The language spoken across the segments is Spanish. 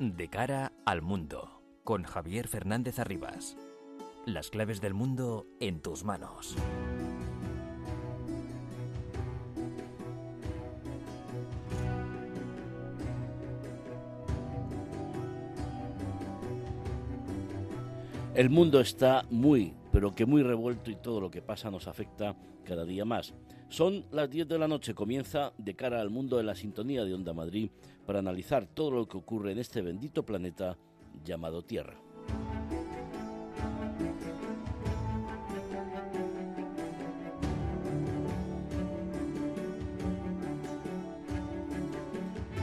De cara al mundo, con Javier Fernández Arribas. Las claves del mundo en tus manos. El mundo está muy, pero que muy revuelto y todo lo que pasa nos afecta cada día más. Son las 10 de la noche, comienza de cara al mundo en la sintonía de Onda Madrid para analizar todo lo que ocurre en este bendito planeta llamado Tierra.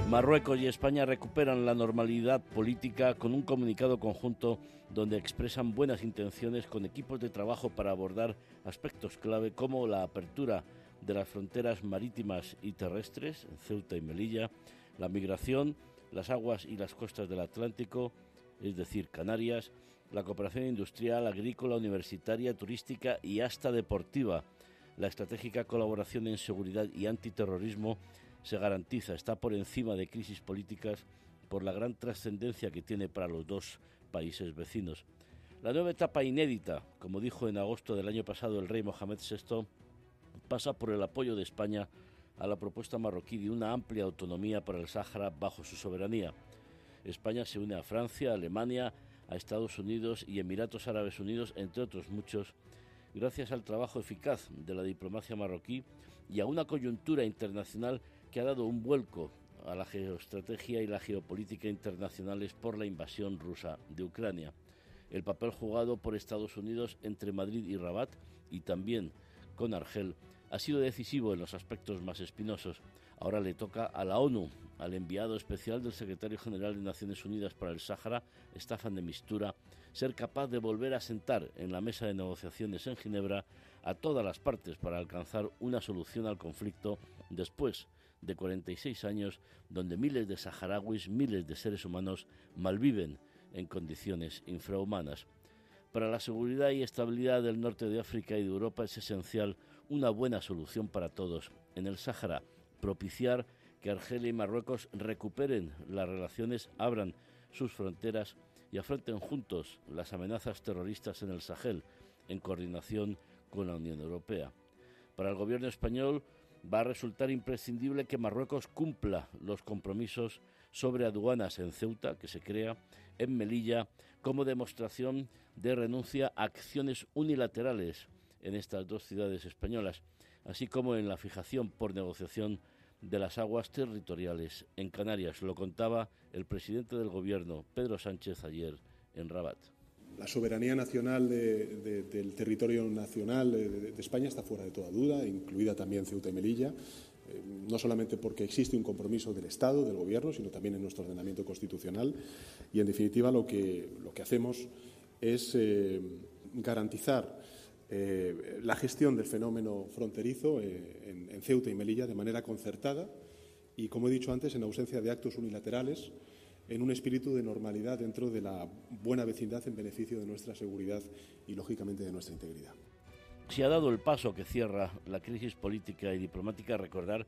Marruecos y España recuperan la normalidad política con un comunicado conjunto donde expresan buenas intenciones con equipos de trabajo para abordar aspectos clave como la apertura de las fronteras marítimas y terrestres en Ceuta y Melilla, la migración, las aguas y las costas del Atlántico, es decir, Canarias, la cooperación industrial, agrícola, universitaria, turística y hasta deportiva, la estratégica colaboración en seguridad y antiterrorismo se garantiza, está por encima de crisis políticas por la gran trascendencia que tiene para los dos países vecinos. La nueva etapa inédita, como dijo en agosto del año pasado el rey Mohamed VI, pasa por el apoyo de España a la propuesta marroquí de una amplia autonomía para el Sáhara bajo su soberanía. España se une a Francia, Alemania, a Estados Unidos y Emiratos Árabes Unidos, entre otros muchos, gracias al trabajo eficaz de la diplomacia marroquí y a una coyuntura internacional que ha dado un vuelco a la geoestrategia y la geopolítica internacionales por la invasión rusa de Ucrania. El papel jugado por Estados Unidos entre Madrid y Rabat y también con Argel ha sido decisivo en los aspectos más espinosos. Ahora le toca a la ONU, al enviado especial del secretario general de Naciones Unidas para el Sáhara, Staffan de Mistura, ser capaz de volver a sentar en la mesa de negociaciones en Ginebra a todas las partes para alcanzar una solución al conflicto después de 46 años donde miles de saharauis, miles de seres humanos malviven en condiciones infrahumanas. Para la seguridad y estabilidad del norte de África y de Europa es esencial una buena solución para todos. En el Sáhara, propiciar que Argelia y Marruecos recuperen las relaciones, abran sus fronteras y afronten juntos las amenazas terroristas en el Sahel, en coordinación con la Unión Europea. Para el gobierno español, va a resultar imprescindible que Marruecos cumpla los compromisos sobre aduanas en Ceuta, que se crea, en Melilla, como demostración de renuncia a acciones unilaterales en estas dos ciudades españolas, así como en la fijación por negociación de las aguas territoriales en Canarias. Lo contaba el presidente del Gobierno, Pedro Sánchez, ayer en Rabat. La soberanía nacional del territorio nacional de, España está fuera de toda duda, incluida también Ceuta y Melilla, eh, no solamente porque existe un compromiso del Estado, del Gobierno, sino también en nuestro ordenamiento constitucional. Y, en definitiva, lo que, hacemos es eh, garantizar eh, la gestión del fenómeno fronterizo en, en Ceuta y Melilla de manera concertada y, como he dicho antes, en ausencia de actos unilaterales en un espíritu de normalidad dentro de la buena vecindad en beneficio de nuestra seguridad y, lógicamente, de nuestra integridad. Se ha dado el paso que cierra la crisis política y diplomática. Recordar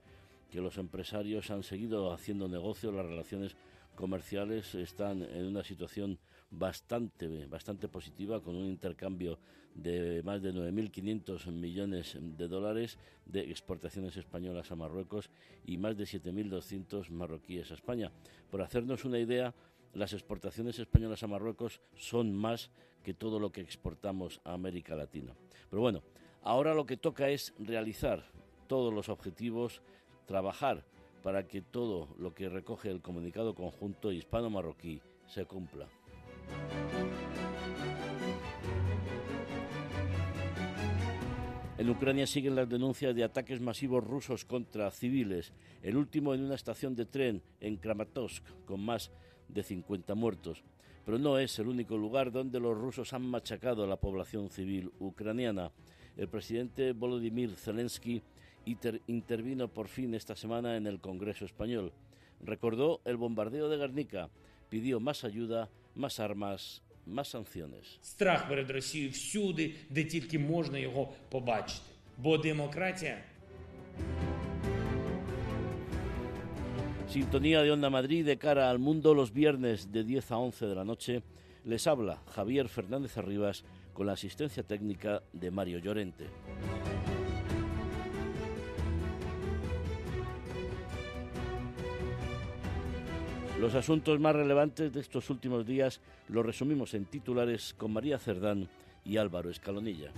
que los empresarios han seguido haciendo negocio, las relaciones comerciales están en una situación bastante, bastante positiva, con un intercambio de más de 9.500 millones de dólares de exportaciones españolas a Marruecos y más de 7.200 marroquíes a España. Por hacernos una idea, las exportaciones españolas a Marruecos son más que todo lo que exportamos a América Latina. Pero bueno, ahora lo que toca es realizar todos los objetivos, trabajar para que todo lo que recoge el comunicado conjunto hispano-marroquí se cumpla. En Ucrania siguen las denuncias de ataques masivos rusos contra civiles, el último en una estación de tren en Kramatorsk, con más de 50 muertos. Pero no es el único lugar donde los rusos han machacado a la población civil ucraniana. El presidente Volodymyr Zelensky intervino por fin esta semana en el Congreso español. Recordó el bombardeo de Guernica, pidió más ayuda, más armas, más sanciones. Страх перед Росією всюди, де тільки можна його побачити. Бо демократія Sintonía de Onda Madrid de cara al mundo los viernes de 10 a 11 de la noche. Les habla Javier Fernández Arribas con la asistencia técnica de Mario Llorente. Los asuntos más relevantes de estos últimos días los resumimos en titulares con María Cerdán y Álvaro Escalonilla.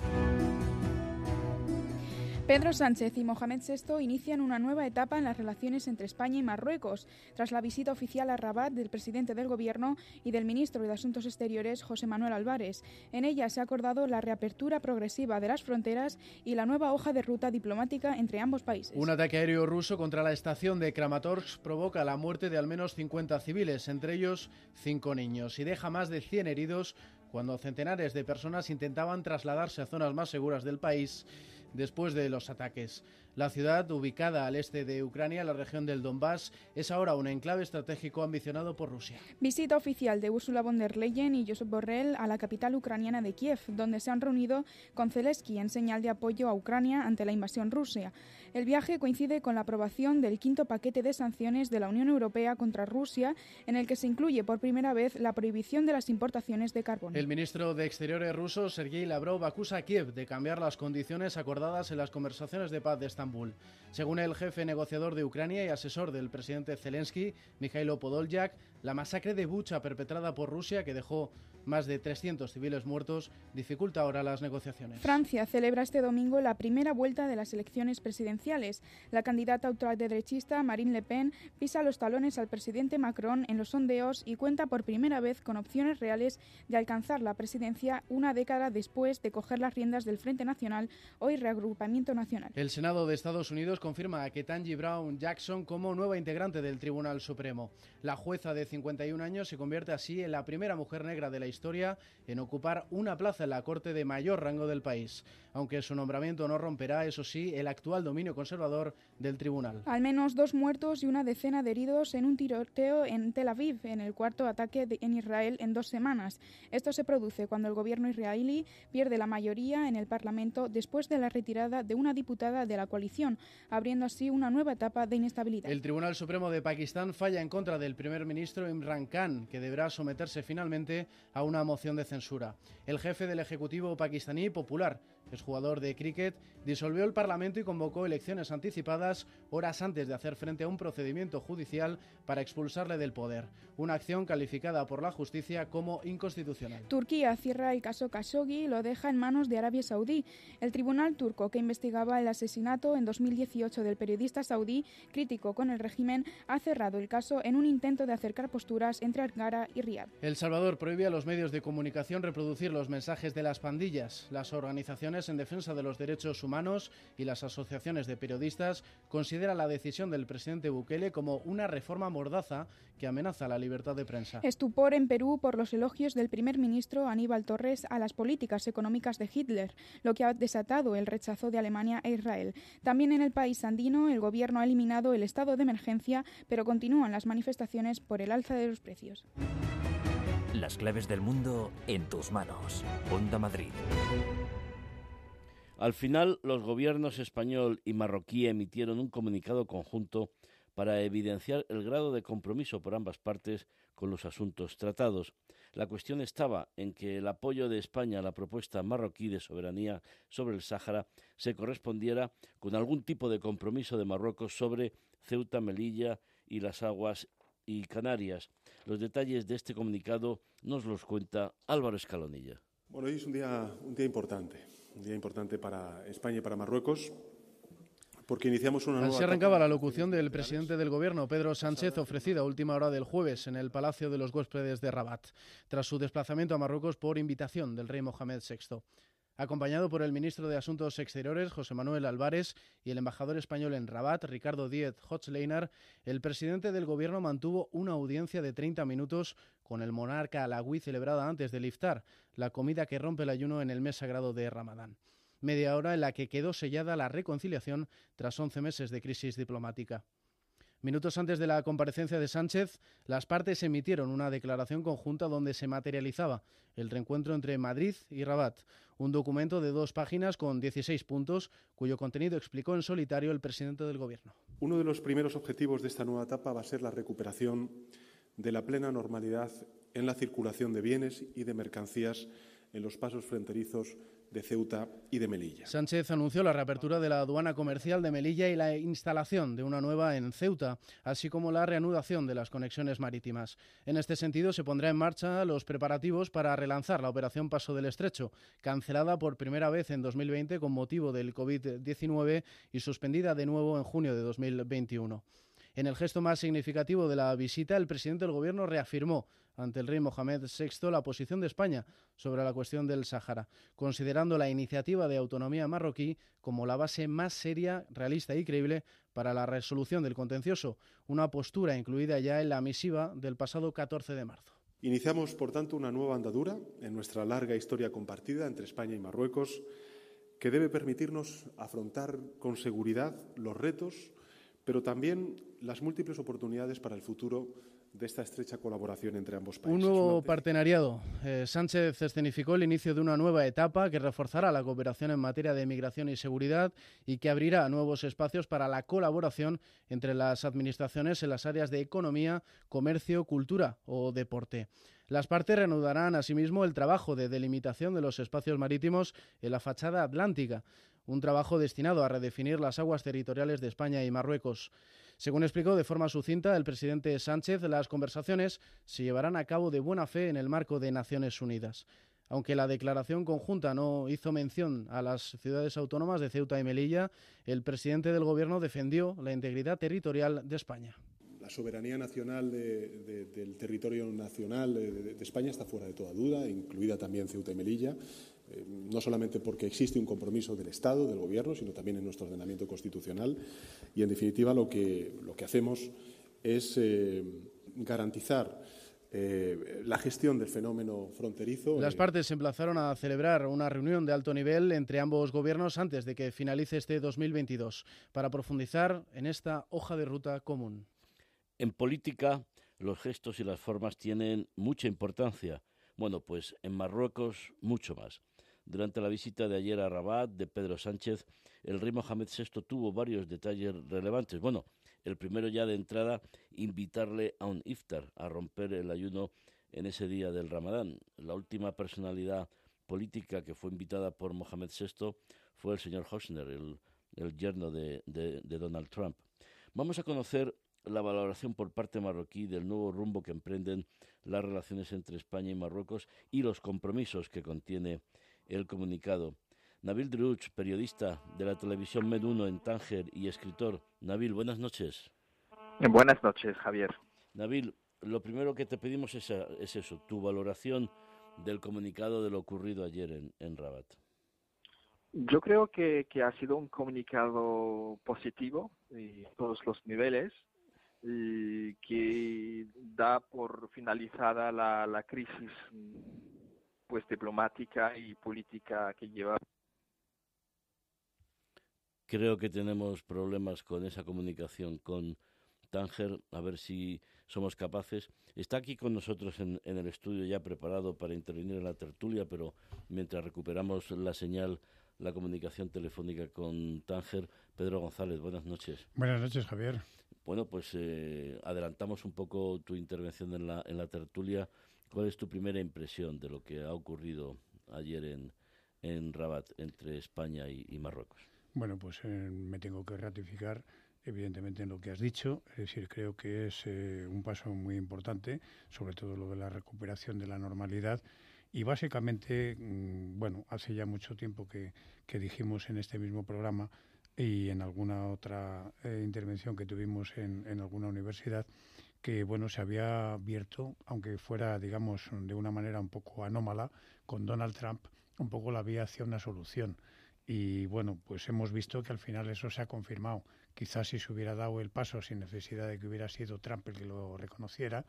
Pedro Sánchez y Mohamed VI inician una nueva etapa en las relaciones entre España y Marruecos, tras la visita oficial a Rabat del presidente del Gobierno y del ministro de Asuntos Exteriores, José Manuel Álvarez. En ella se ha acordado la reapertura progresiva de las fronteras y la nueva hoja de ruta diplomática entre ambos países. Un ataque aéreo ruso contra la estación de Kramatorsk provoca la muerte de al menos 50 civiles, entre ellos cinco niños, y deja más de 100 heridos cuando centenares de personas intentaban trasladarse a zonas más seguras del país después de los ataques. La ciudad, ubicada al este de Ucrania, la región del Donbass, es ahora un enclave estratégico ambicionado por Rusia. Visita oficial de Ursula von der Leyen y Josep Borrell a la capital ucraniana de Kiev, donde se han reunido con Zelensky en señal de apoyo a Ucrania ante la invasión rusa. El viaje coincide con la aprobación del quinto paquete de sanciones de la Unión Europea contra Rusia, en el que se incluye por primera vez la prohibición de las importaciones de carbón. El ministro de Exteriores ruso, Sergei Lavrov, acusa a Kiev de cambiar las condiciones acordadas en las conversaciones de paz de Estambul. Según el jefe negociador de Ucrania y asesor del presidente Zelensky, Mikhailo Podolyak, la masacre de Bucha perpetrada por Rusia, que dejó más de 300 civiles muertos, dificulta ahora las negociaciones. Francia celebra este domingo la primera vuelta de las elecciones presidenciales. La candidata ultraderechista Marine Le Pen pisa los talones al presidente Macron en los sondeos y cuenta por primera vez con opciones reales de alcanzar la presidencia una década después de coger las riendas del Frente Nacional, hoy reagrupamiento nacional. El Senado de Estados Unidos confirma a Ketanji Brown Jackson como nueva integrante del Tribunal Supremo. La jueza de 51 años se convierte así en la primera mujer negra de la historia en ocupar una plaza en la Corte de mayor rango del país, aunque su nombramiento no romperá, eso sí, el actual dominio conservador del tribunal. Al menos dos muertos y una decena de heridos en un tiroteo en Tel Aviv, en el cuarto ataque en Israel en dos semanas. Esto se produce cuando el gobierno israelí pierde la mayoría en el Parlamento después de la retirada de una diputada de la coalición, abriendo así una nueva etapa de inestabilidad. El Tribunal Supremo de Pakistán falla en contra del primer ministro Imran Khan, que deberá someterse finalmente a una moción de censura. El jefe del Ejecutivo pakistaní popular, es jugador de cricket, disolvió el Parlamento y convocó elecciones anticipadas horas antes de hacer frente a un procedimiento judicial para expulsarle del poder, una acción calificada por la justicia como inconstitucional. Turquía cierra el caso Khashoggi y lo deja en manos de Arabia Saudí. El tribunal turco que investigaba el asesinato en 2018 del periodista saudí, crítico con el régimen, ha cerrado el caso en un intento de acercar posturas entre Ankara y Riad. El Salvador prohíbe a los medios de comunicación reproducir los mensajes de las pandillas. Las organizaciones en defensa de los derechos humanos y las asociaciones de periodistas consideran la decisión del presidente Bukele como una reforma mordaza que amenaza la libertad de prensa. Estupor en Perú por los elogios del primer ministro Aníbal Torres a las políticas económicas de Hitler, lo que ha desatado el rechazo de Alemania e Israel. También en el país andino, el gobierno ha eliminado el estado de emergencia, pero continúan las manifestaciones por el alza de los precios. Las claves del mundo en tus manos. Onda Madrid. Al final, los gobiernos español y marroquí emitieron un comunicado conjunto para evidenciar el grado de compromiso por ambas partes con los asuntos tratados. La cuestión estaba en que el apoyo de España a la propuesta marroquí de soberanía sobre el Sáhara se correspondiera con algún tipo de compromiso de Marruecos sobre Ceuta, Melilla y las aguas y Canarias. Los detalles de este comunicado nos los cuenta Álvaro Escalonilla. Bueno, hoy es un día, un día importante un día importante para España y para Marruecos. Porque iniciamos una nueva Así arrancaba la locución del presidente del gobierno, Pedro Sánchez, ofrecida a última hora del jueves en el Palacio de los Huéspedes de Rabat, tras su desplazamiento a Marruecos por invitación del rey Mohamed VI. Acompañado por el ministro de Asuntos Exteriores, José Manuel Álvarez, y el embajador español en Rabat, Ricardo Díez Hochleiner, el presidente del gobierno mantuvo una audiencia de 30 minutos con el monarca alagüí celebrada antes del iftar, la comida que rompe el ayuno en el mes sagrado de Ramadán. Media hora en la que quedó sellada la reconciliación tras 11 meses de crisis diplomática. Minutos antes de la comparecencia de Sánchez, las partes emitieron una declaración conjunta donde se materializaba el reencuentro entre Madrid y Rabat, un documento de dos páginas con 16 puntos, cuyo contenido explicó en solitario el presidente del Gobierno. Uno de los primeros objetivos de esta nueva etapa va a ser la recuperación de la plena normalidad en la circulación de bienes y de mercancías en los pasos fronterizos de Ceuta y de Melilla. Sánchez anunció la reapertura de la aduana comercial de Melilla y la instalación de una nueva en Ceuta, así como la reanudación de las conexiones marítimas. En este sentido, se pondrá en marcha los preparativos para relanzar la operación Paso del Estrecho, cancelada por primera vez en 2020 con motivo del COVID-19 y suspendida de nuevo en junio de 2021. En el gesto más significativo de la visita, el presidente del Gobierno reafirmó ante el rey Mohamed VI la posición de España sobre la cuestión del Sáhara, considerando la iniciativa de autonomía marroquí como la base más seria, realista y creíble para la resolución del contencioso, una postura incluida ya en la misiva del pasado 14 de marzo. Iniciamos, por tanto, una nueva andadura en nuestra larga historia compartida entre España y Marruecos que debe permitirnos afrontar con seguridad los retos, pero también las múltiples oportunidades para el futuro de esta estrecha colaboración entre ambos países. Un nuevo partenariado. Eh, Sánchez escenificó el inicio de una nueva etapa que reforzará la cooperación en materia de migración y seguridad y que abrirá nuevos espacios para la colaboración entre las administraciones en las áreas de economía, comercio, cultura o deporte. Las partes reanudarán asimismo el trabajo de delimitación de los espacios marítimos en la fachada atlántica, un trabajo destinado a redefinir las aguas territoriales de España y Marruecos. Según explicó de forma sucinta el presidente Sánchez, las conversaciones se llevarán a cabo de buena fe en el marco de Naciones Unidas. Aunque la declaración conjunta no hizo mención a las ciudades autónomas de Ceuta y Melilla, el presidente del Gobierno defendió la integridad territorial de España la soberanía nacional del territorio nacional de, España está fuera de toda duda, incluida también Ceuta y Melilla. Eh, no solamente porque existe un compromiso del Estado, del Gobierno, sino también en nuestro ordenamiento constitucional. Y, en definitiva, lo que, lo que hacemos es eh, garantizar eh, la gestión del fenómeno fronterizo. Las partes se emplazaron a celebrar una reunión de alto nivel entre ambos gobiernos antes de que finalice este 2022 para profundizar en esta hoja de ruta común. En política, los gestos y las formas tienen mucha importancia. Bueno, pues en Marruecos mucho más. Durante la visita de ayer a Rabat de Pedro Sánchez, el rey Mohamed VI tuvo varios detalles relevantes. Bueno, el primero ya de entrada, invitarle a un iftar, a romper el ayuno en ese día del Ramadán. La última personalidad política que fue invitada por Mohamed VI fue el señor Hosner, el, yerno de, de Donald Trump. Vamos a conocer la valoración por parte marroquí del nuevo rumbo que emprenden las relaciones entre España y Marruecos y los compromisos que contiene el comunicado. Nabil Druch, periodista de la televisión Med 1 en Tánger y escritor. Nabil, buenas noches. Buenas noches, Javier. Nabil, lo primero que te pedimos es, eso, tu valoración del comunicado de lo ocurrido ayer en, en Rabat. Yo creo que, ha sido un comunicado positivo en todos los niveles y que da por finalizada la, la crisis pues diplomática y política que lleva. Creo que tenemos problemas con esa comunicación con Tánger, a ver si somos capaces. Está aquí con nosotros en, en, el estudio ya preparado para intervenir en la tertulia, pero mientras recuperamos la señal, la comunicación telefónica con Tánger, Pedro González, buenas noches. Buenas noches, Javier. Bueno, pues eh, adelantamos un poco tu intervención en la, en la tertulia ¿Cuál es tu primera impresión de lo que ha ocurrido ayer en, en Rabat entre España y, Marruecos? Bueno, pues eh, me tengo que ratificar evidentemente en lo que has dicho, es decir, creo que es eh, un paso muy importante, sobre todo lo de la recuperación de la normalidad. Y básicamente, mm, bueno, hace ya mucho tiempo que, que, dijimos en este mismo programa y en alguna otra eh, intervención que tuvimos en, en alguna universidad, que bueno se había abierto, aunque fuera digamos de una manera un poco anómala, con Donald Trump, un poco la vía hacia una solución. Y bueno, pues hemos visto que al final eso se ha confirmado. Quizás si se hubiera dado el paso sin necesidad de que hubiera sido Trump el que lo reconociera,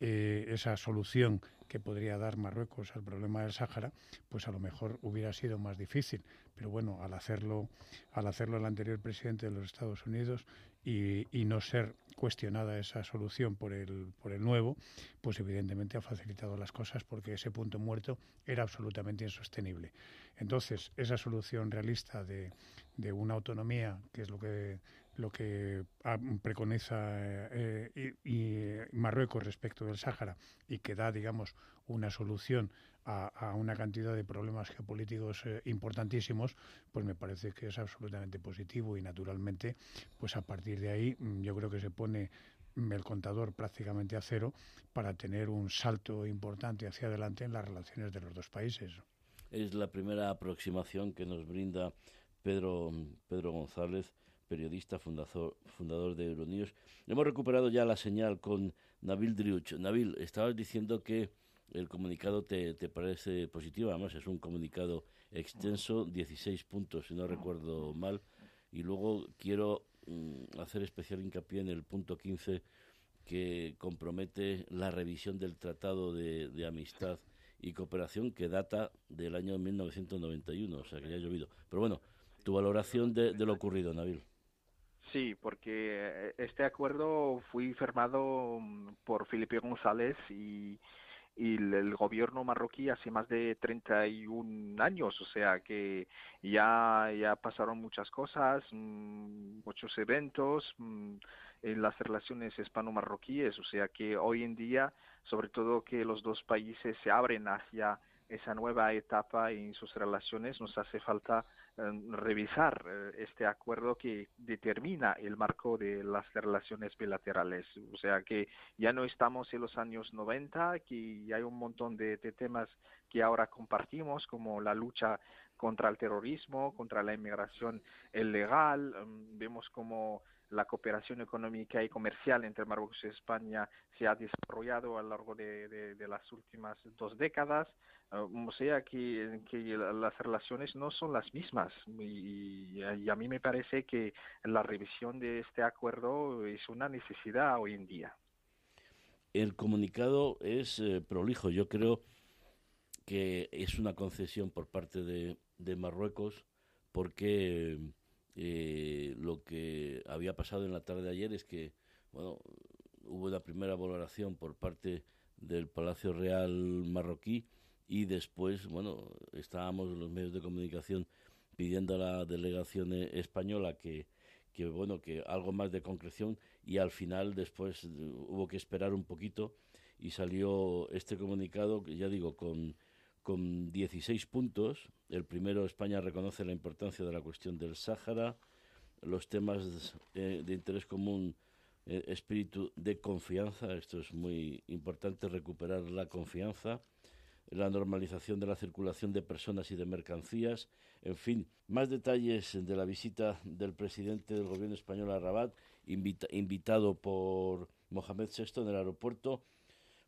eh, esa solución que podría dar Marruecos al problema del Sáhara, pues a lo mejor hubiera sido más difícil. Pero bueno, al hacerlo, al hacerlo el anterior presidente de los Estados Unidos y, no ser cuestionada esa solución por el, por el nuevo, pues evidentemente ha facilitado las cosas porque ese punto muerto era absolutamente insostenible. Entonces, esa solución realista de, de una autonomía, que es lo que lo que preconiza eh, y, Marruecos respecto del Sáhara y que da, digamos, una solución a, una cantidad de problemas geopolíticos eh, importantísimos, pues me parece que es absolutamente positivo y naturalmente, pues a partir de ahí mm, yo creo que se pone el contador prácticamente a cero para tener un salto importante hacia adelante en las relaciones de los dos países. Es la primera aproximación que nos brinda Pedro, Pedro González periodista, fundador, fundador de Euronews. Hemos recuperado ya la señal con Nabil Driuch. Nabil, estabas diciendo que el comunicado te, te parece positivo, además es un comunicado extenso, 16 puntos, si no recuerdo mal, y luego quiero mm, hacer especial hincapié en el punto 15 que compromete la revisión del Tratado de, Amistad y Cooperación que data del año 1991, o sea que ya ha llovido. Pero bueno, tu valoración de, de lo ocurrido, Nabil. Sí, porque eh, este acuerdo fue firmado mm, por Felipe González y, el, gobierno marroquí hace más de 31 años, o sea que ya, ya pasaron muchas cosas, mm, muchos eventos mm, en las relaciones hispano-marroquíes, o sea que hoy en día, sobre todo que los dos países se abren hacia esa nueva etapa en sus relaciones, nos hace falta revisar eh, este acuerdo que determina el marco de las relaciones bilaterales. O sea que ya no estamos en los años 90, que hay un montón de, temas que ahora compartimos, como la lucha contra el terrorismo, contra la inmigración ilegal. vemos como la cooperación económica y comercial entre Marruecos y España se ha desarrollado a lo largo de las últimas dos décadas. O sea que, las relaciones no son las mismas y, a mí me parece que la revisión de este acuerdo es una necesidad hoy en día. El comunicado es eh, prolijo. Yo creo que es una concesión por parte de, Marruecos porque eh, lo que había pasado en la tarde de ayer es que bueno hubo una primera valoración por parte del Palacio Real marroquí y después, bueno, estábamos en los medios de comunicación pidiendo a la delegación e-, española que, que bueno, que algo más de concreción y al final después hubo que esperar un poquito y salió este comunicado, ya digo, con, con 16 puntos. El primero, España reconoce la importancia de la cuestión del Sáhara, los temas de, de interés común, eh, espíritu de confianza, esto es muy importante, recuperar la confianza, la normalización de la circulación de personas y de mercancías, en fin, más detalles de la visita del presidente del gobierno español a Rabat, invitado por Mohamed VI en el aeropuerto,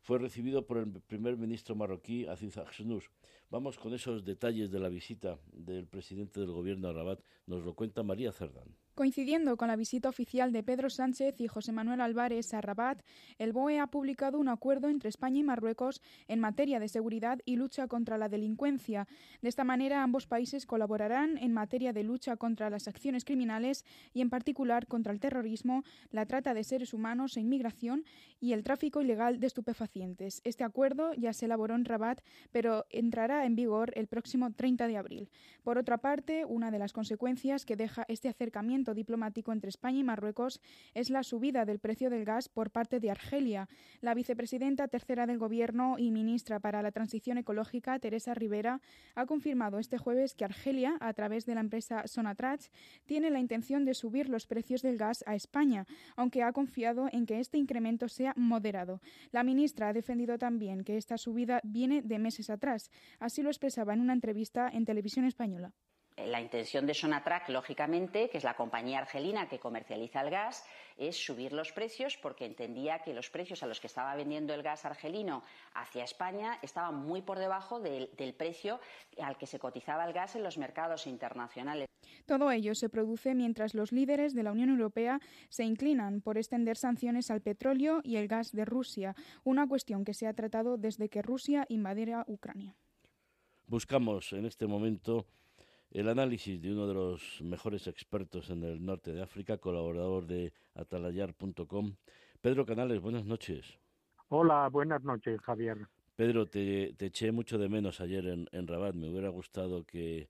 fue recibido por el primer ministro marroquí Aziz Aksnous. Vamos con esos detalles de la visita del presidente del gobierno a Rabat. Nos lo cuenta María Cerdán. Coincidiendo con la visita oficial de Pedro Sánchez y José Manuel Álvarez a Rabat, el BOE ha publicado un acuerdo entre España y Marruecos en materia de seguridad y lucha contra la delincuencia. De esta manera, ambos países colaborarán en materia de lucha contra las acciones criminales y, en particular, contra el terrorismo, la trata de seres humanos e inmigración y el tráfico ilegal de estupefacientes. Este acuerdo ya se elaboró en Rabat, pero entrará en vigor el próximo 30 de abril. Por otra parte, una de las consecuencias que deja este acercamiento diplomático entre España y Marruecos es la subida del precio del gas por parte de Argelia. La vicepresidenta tercera del Gobierno y ministra para la Transición Ecológica, Teresa Rivera, ha confirmado este jueves que Argelia, a través de la empresa Sonatrach, tiene la intención de subir los precios del gas a España, aunque ha confiado en que este incremento sea moderado. La ministra ha defendido también que esta subida viene de meses atrás. Así lo expresaba en una entrevista en televisión española. La intención de Sonatrach, lógicamente, que es la compañía argelina que comercializa el gas, es subir los precios porque entendía que los precios a los que estaba vendiendo el gas argelino hacia España estaban muy por debajo del, del precio al que se cotizaba el gas en los mercados internacionales. Todo ello se produce mientras los líderes de la Unión Europea se inclinan por extender sanciones al petróleo y el gas de Rusia, una cuestión que se ha tratado desde que Rusia invadiera Ucrania. Buscamos en este momento el análisis de uno de los mejores expertos en el norte de África, colaborador de atalayar.com. Pedro Canales, buenas noches. Hola, buenas noches, Javier. Pedro, te, eché mucho de menos ayer en, Rabat. Me hubiera gustado que,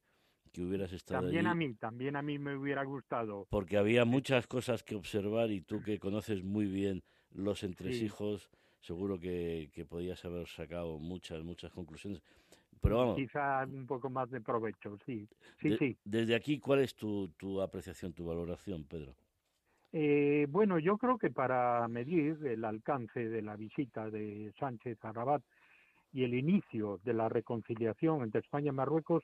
hubieras estado También a mí, también a mí me hubiera gustado. Porque había muchas cosas que observar y tú que conoces muy bien los entresijos, seguro que, que podías haber sacado muchas, muchas conclusiones. Pero Quizá un poco más de provecho, sí. Sí, sí. Desde aquí, ¿cuál es tu, tu apreciación, tu valoración, Pedro? Eh, bueno, yo creo que para medir el alcance de la visita de Sánchez a Rabat y el inicio de la reconciliación entre España y Marruecos,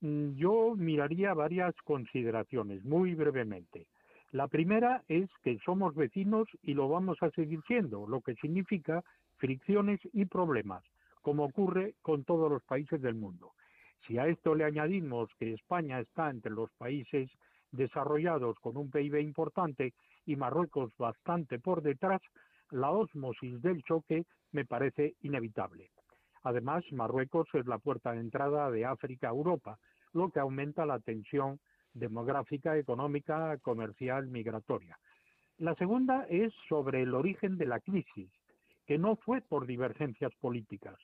mm, yo miraría varias consideraciones, muy brevemente. La primera es que somos vecinos y lo vamos a seguir siendo, lo que significa fricciones y problemas como ocurre con todos los países del mundo. Si a esto le añadimos que España está entre los países desarrollados con un PIB importante y Marruecos bastante por detrás, la ósmosis del choque me parece inevitable. Además, Marruecos es la puerta de entrada de África a Europa, lo que aumenta la tensión demográfica, económica, comercial, migratoria. La segunda es sobre el origen de la crisis que no fue por divergencias políticas.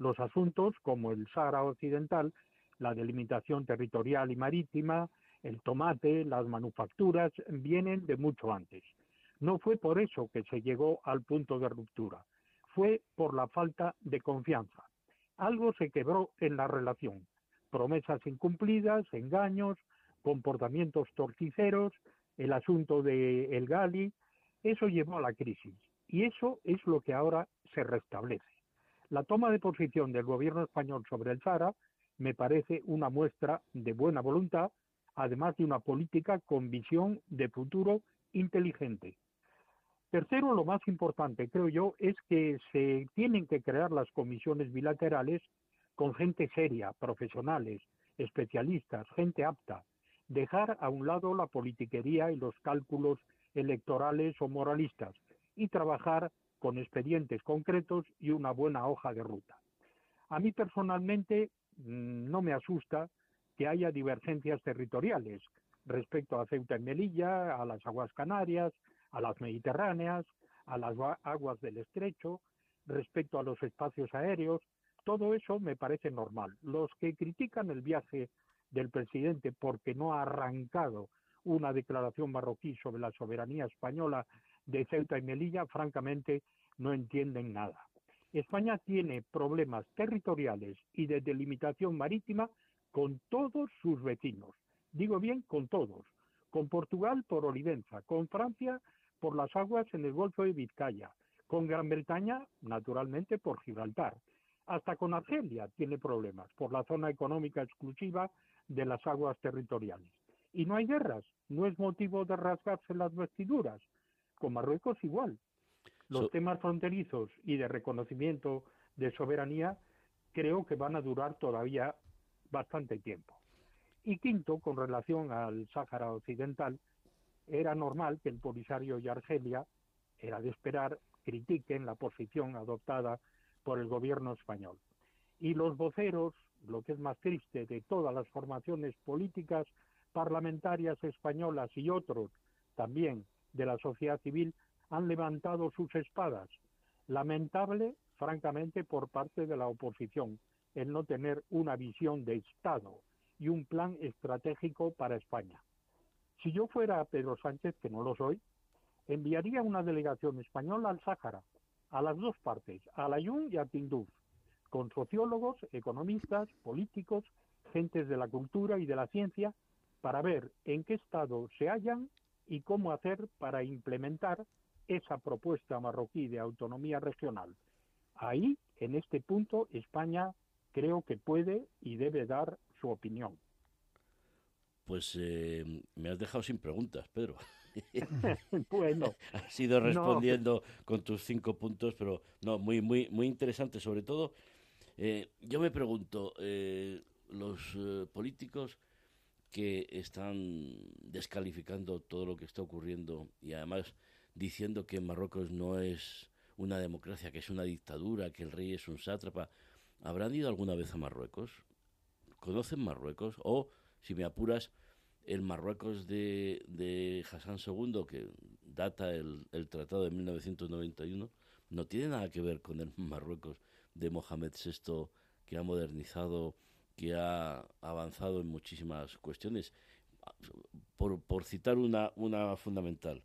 Los asuntos como el Sahara Occidental, la delimitación territorial y marítima, el tomate, las manufacturas, vienen de mucho antes. No fue por eso que se llegó al punto de ruptura, fue por la falta de confianza. Algo se quebró en la relación. Promesas incumplidas, engaños, comportamientos torticeros, el asunto de El Gali, eso llevó a la crisis. Y eso es lo que ahora se restablece. La toma de posición del gobierno español sobre el Sahara me parece una muestra de buena voluntad, además de una política con visión de futuro inteligente. Tercero, lo más importante, creo yo, es que se tienen que crear las comisiones bilaterales con gente seria, profesionales, especialistas, gente apta. Dejar a un lado la politiquería y los cálculos electorales o moralistas y trabajar con expedientes concretos y una buena hoja de ruta. A mí personalmente mm, no me asusta que haya divergencias territoriales respecto a Ceuta y Melilla, a las aguas canarias, a las mediterráneas, a las aguas del estrecho, respecto a los espacios aéreos. Todo eso me parece normal. Los que critican el viaje del presidente porque no ha arrancado una declaración marroquí sobre la soberanía española de Ceuta y Melilla, francamente, no entienden nada. España tiene problemas territoriales y de delimitación marítima con todos sus vecinos. Digo bien, con todos. Con Portugal por Olivenza, con Francia por las aguas en el Golfo de Vizcaya, con Gran Bretaña, naturalmente, por Gibraltar. Hasta con Argelia tiene problemas por la zona económica exclusiva de las aguas territoriales. Y no hay guerras, no es motivo de rasgarse las vestiduras. Con Marruecos igual. Los temas fronterizos y de reconocimiento de soberanía creo que van a durar todavía bastante tiempo. Y quinto, con relación al Sáhara Occidental, era normal que el Polisario y Argelia, era de esperar, critiquen la posición adoptada por el gobierno español. Y los voceros, lo que es más triste, de todas las formaciones políticas parlamentarias españolas y otros también de la sociedad civil han levantado sus espadas. Lamentable, francamente, por parte de la oposición, el no tener una visión de Estado y un plan estratégico para España. Si yo fuera Pedro Sánchez, que no lo soy, enviaría una delegación española al Sáhara, a las dos partes, a Layún y a Tinduf, con sociólogos, economistas, políticos, gentes de la cultura y de la ciencia, para ver en qué estado se hallan y cómo hacer para implementar esa propuesta marroquí de autonomía regional. Ahí, en este punto, España creo que puede y debe dar su opinión. pues eh, me has dejado sin preguntas, Pedro. bueno. has ido respondiendo con tus cinco puntos, pero no, muy, muy, muy interesante. Sobre todo, eh, yo me pregunto, eh, los políticos que están descalificando todo lo que está ocurriendo y además diciendo que Marruecos no es una democracia, que es una dictadura, que el rey es un sátrapa, ¿habrán ido alguna vez a Marruecos? ¿Conocen Marruecos? O, si me apuras, el Marruecos de, de Hassan II, que data el, el tratado de 1991, no tiene nada que ver con el Marruecos de Mohamed VI, que ha modernizado, que ha avanzado en muchísimas cuestiones. Por, por citar una, una fundamental,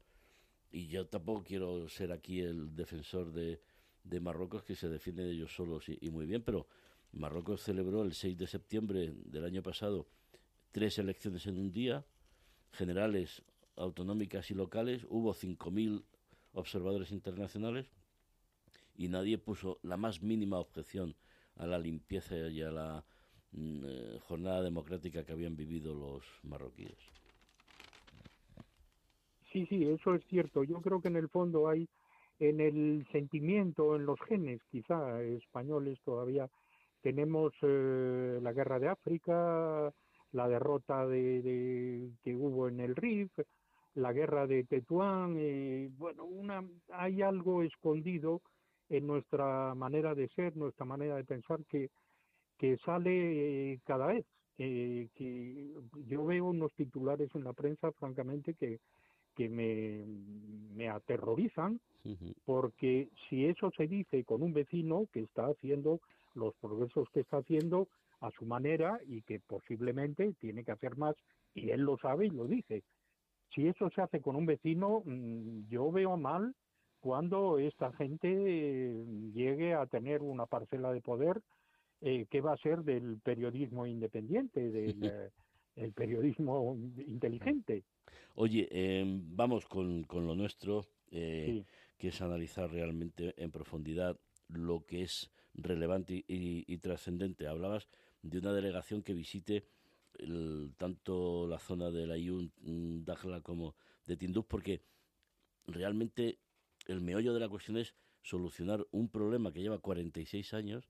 y yo tampoco quiero ser aquí el defensor de, de Marruecos que se defiende de ellos solos y, muy bien, pero Marruecos celebró el 6 de septiembre del año pasado tres elecciones en un día, generales, autonómicas y locales, hubo 5.000 observadores internacionales y nadie puso la más mínima objeción a la limpieza y a la eh, jornada democrática que habían vivido los marroquíes. Sí, sí, eso es cierto. Yo creo que en el fondo hay en el sentimiento, en los genes quizá españoles todavía tenemos eh, la guerra de África, la derrota de, que hubo en el Rif, la guerra de Tetuán, eh, bueno, una, hay algo escondido en nuestra manera de ser, nuestra manera de pensar que, que sale eh, cada vez. que yo veo unos titulares en la prensa, francamente, que, que me, me aterrorizan, porque si eso se dice con un vecino que está haciendo los progresos que está haciendo a su manera y que posiblemente tiene que hacer más, y él lo sabe y lo dice. Si eso se hace con un vecino, mm, yo veo mal cuando esta gente eh, llegue a tener una parcela de poder, eh, ¿qué va a ser del periodismo independiente, del eh, el periodismo inteligente? Oye, em, vamos con, con, lo nuestro, eh, que es analizar realmente en profundidad lo que es relevante y, trascendente. Hablabas de una delegación que visite tanto la zona de la Yun, Dajla como de Tinduf, porque realmente el meollo de la cuestión es solucionar un problema que lleva 46 años,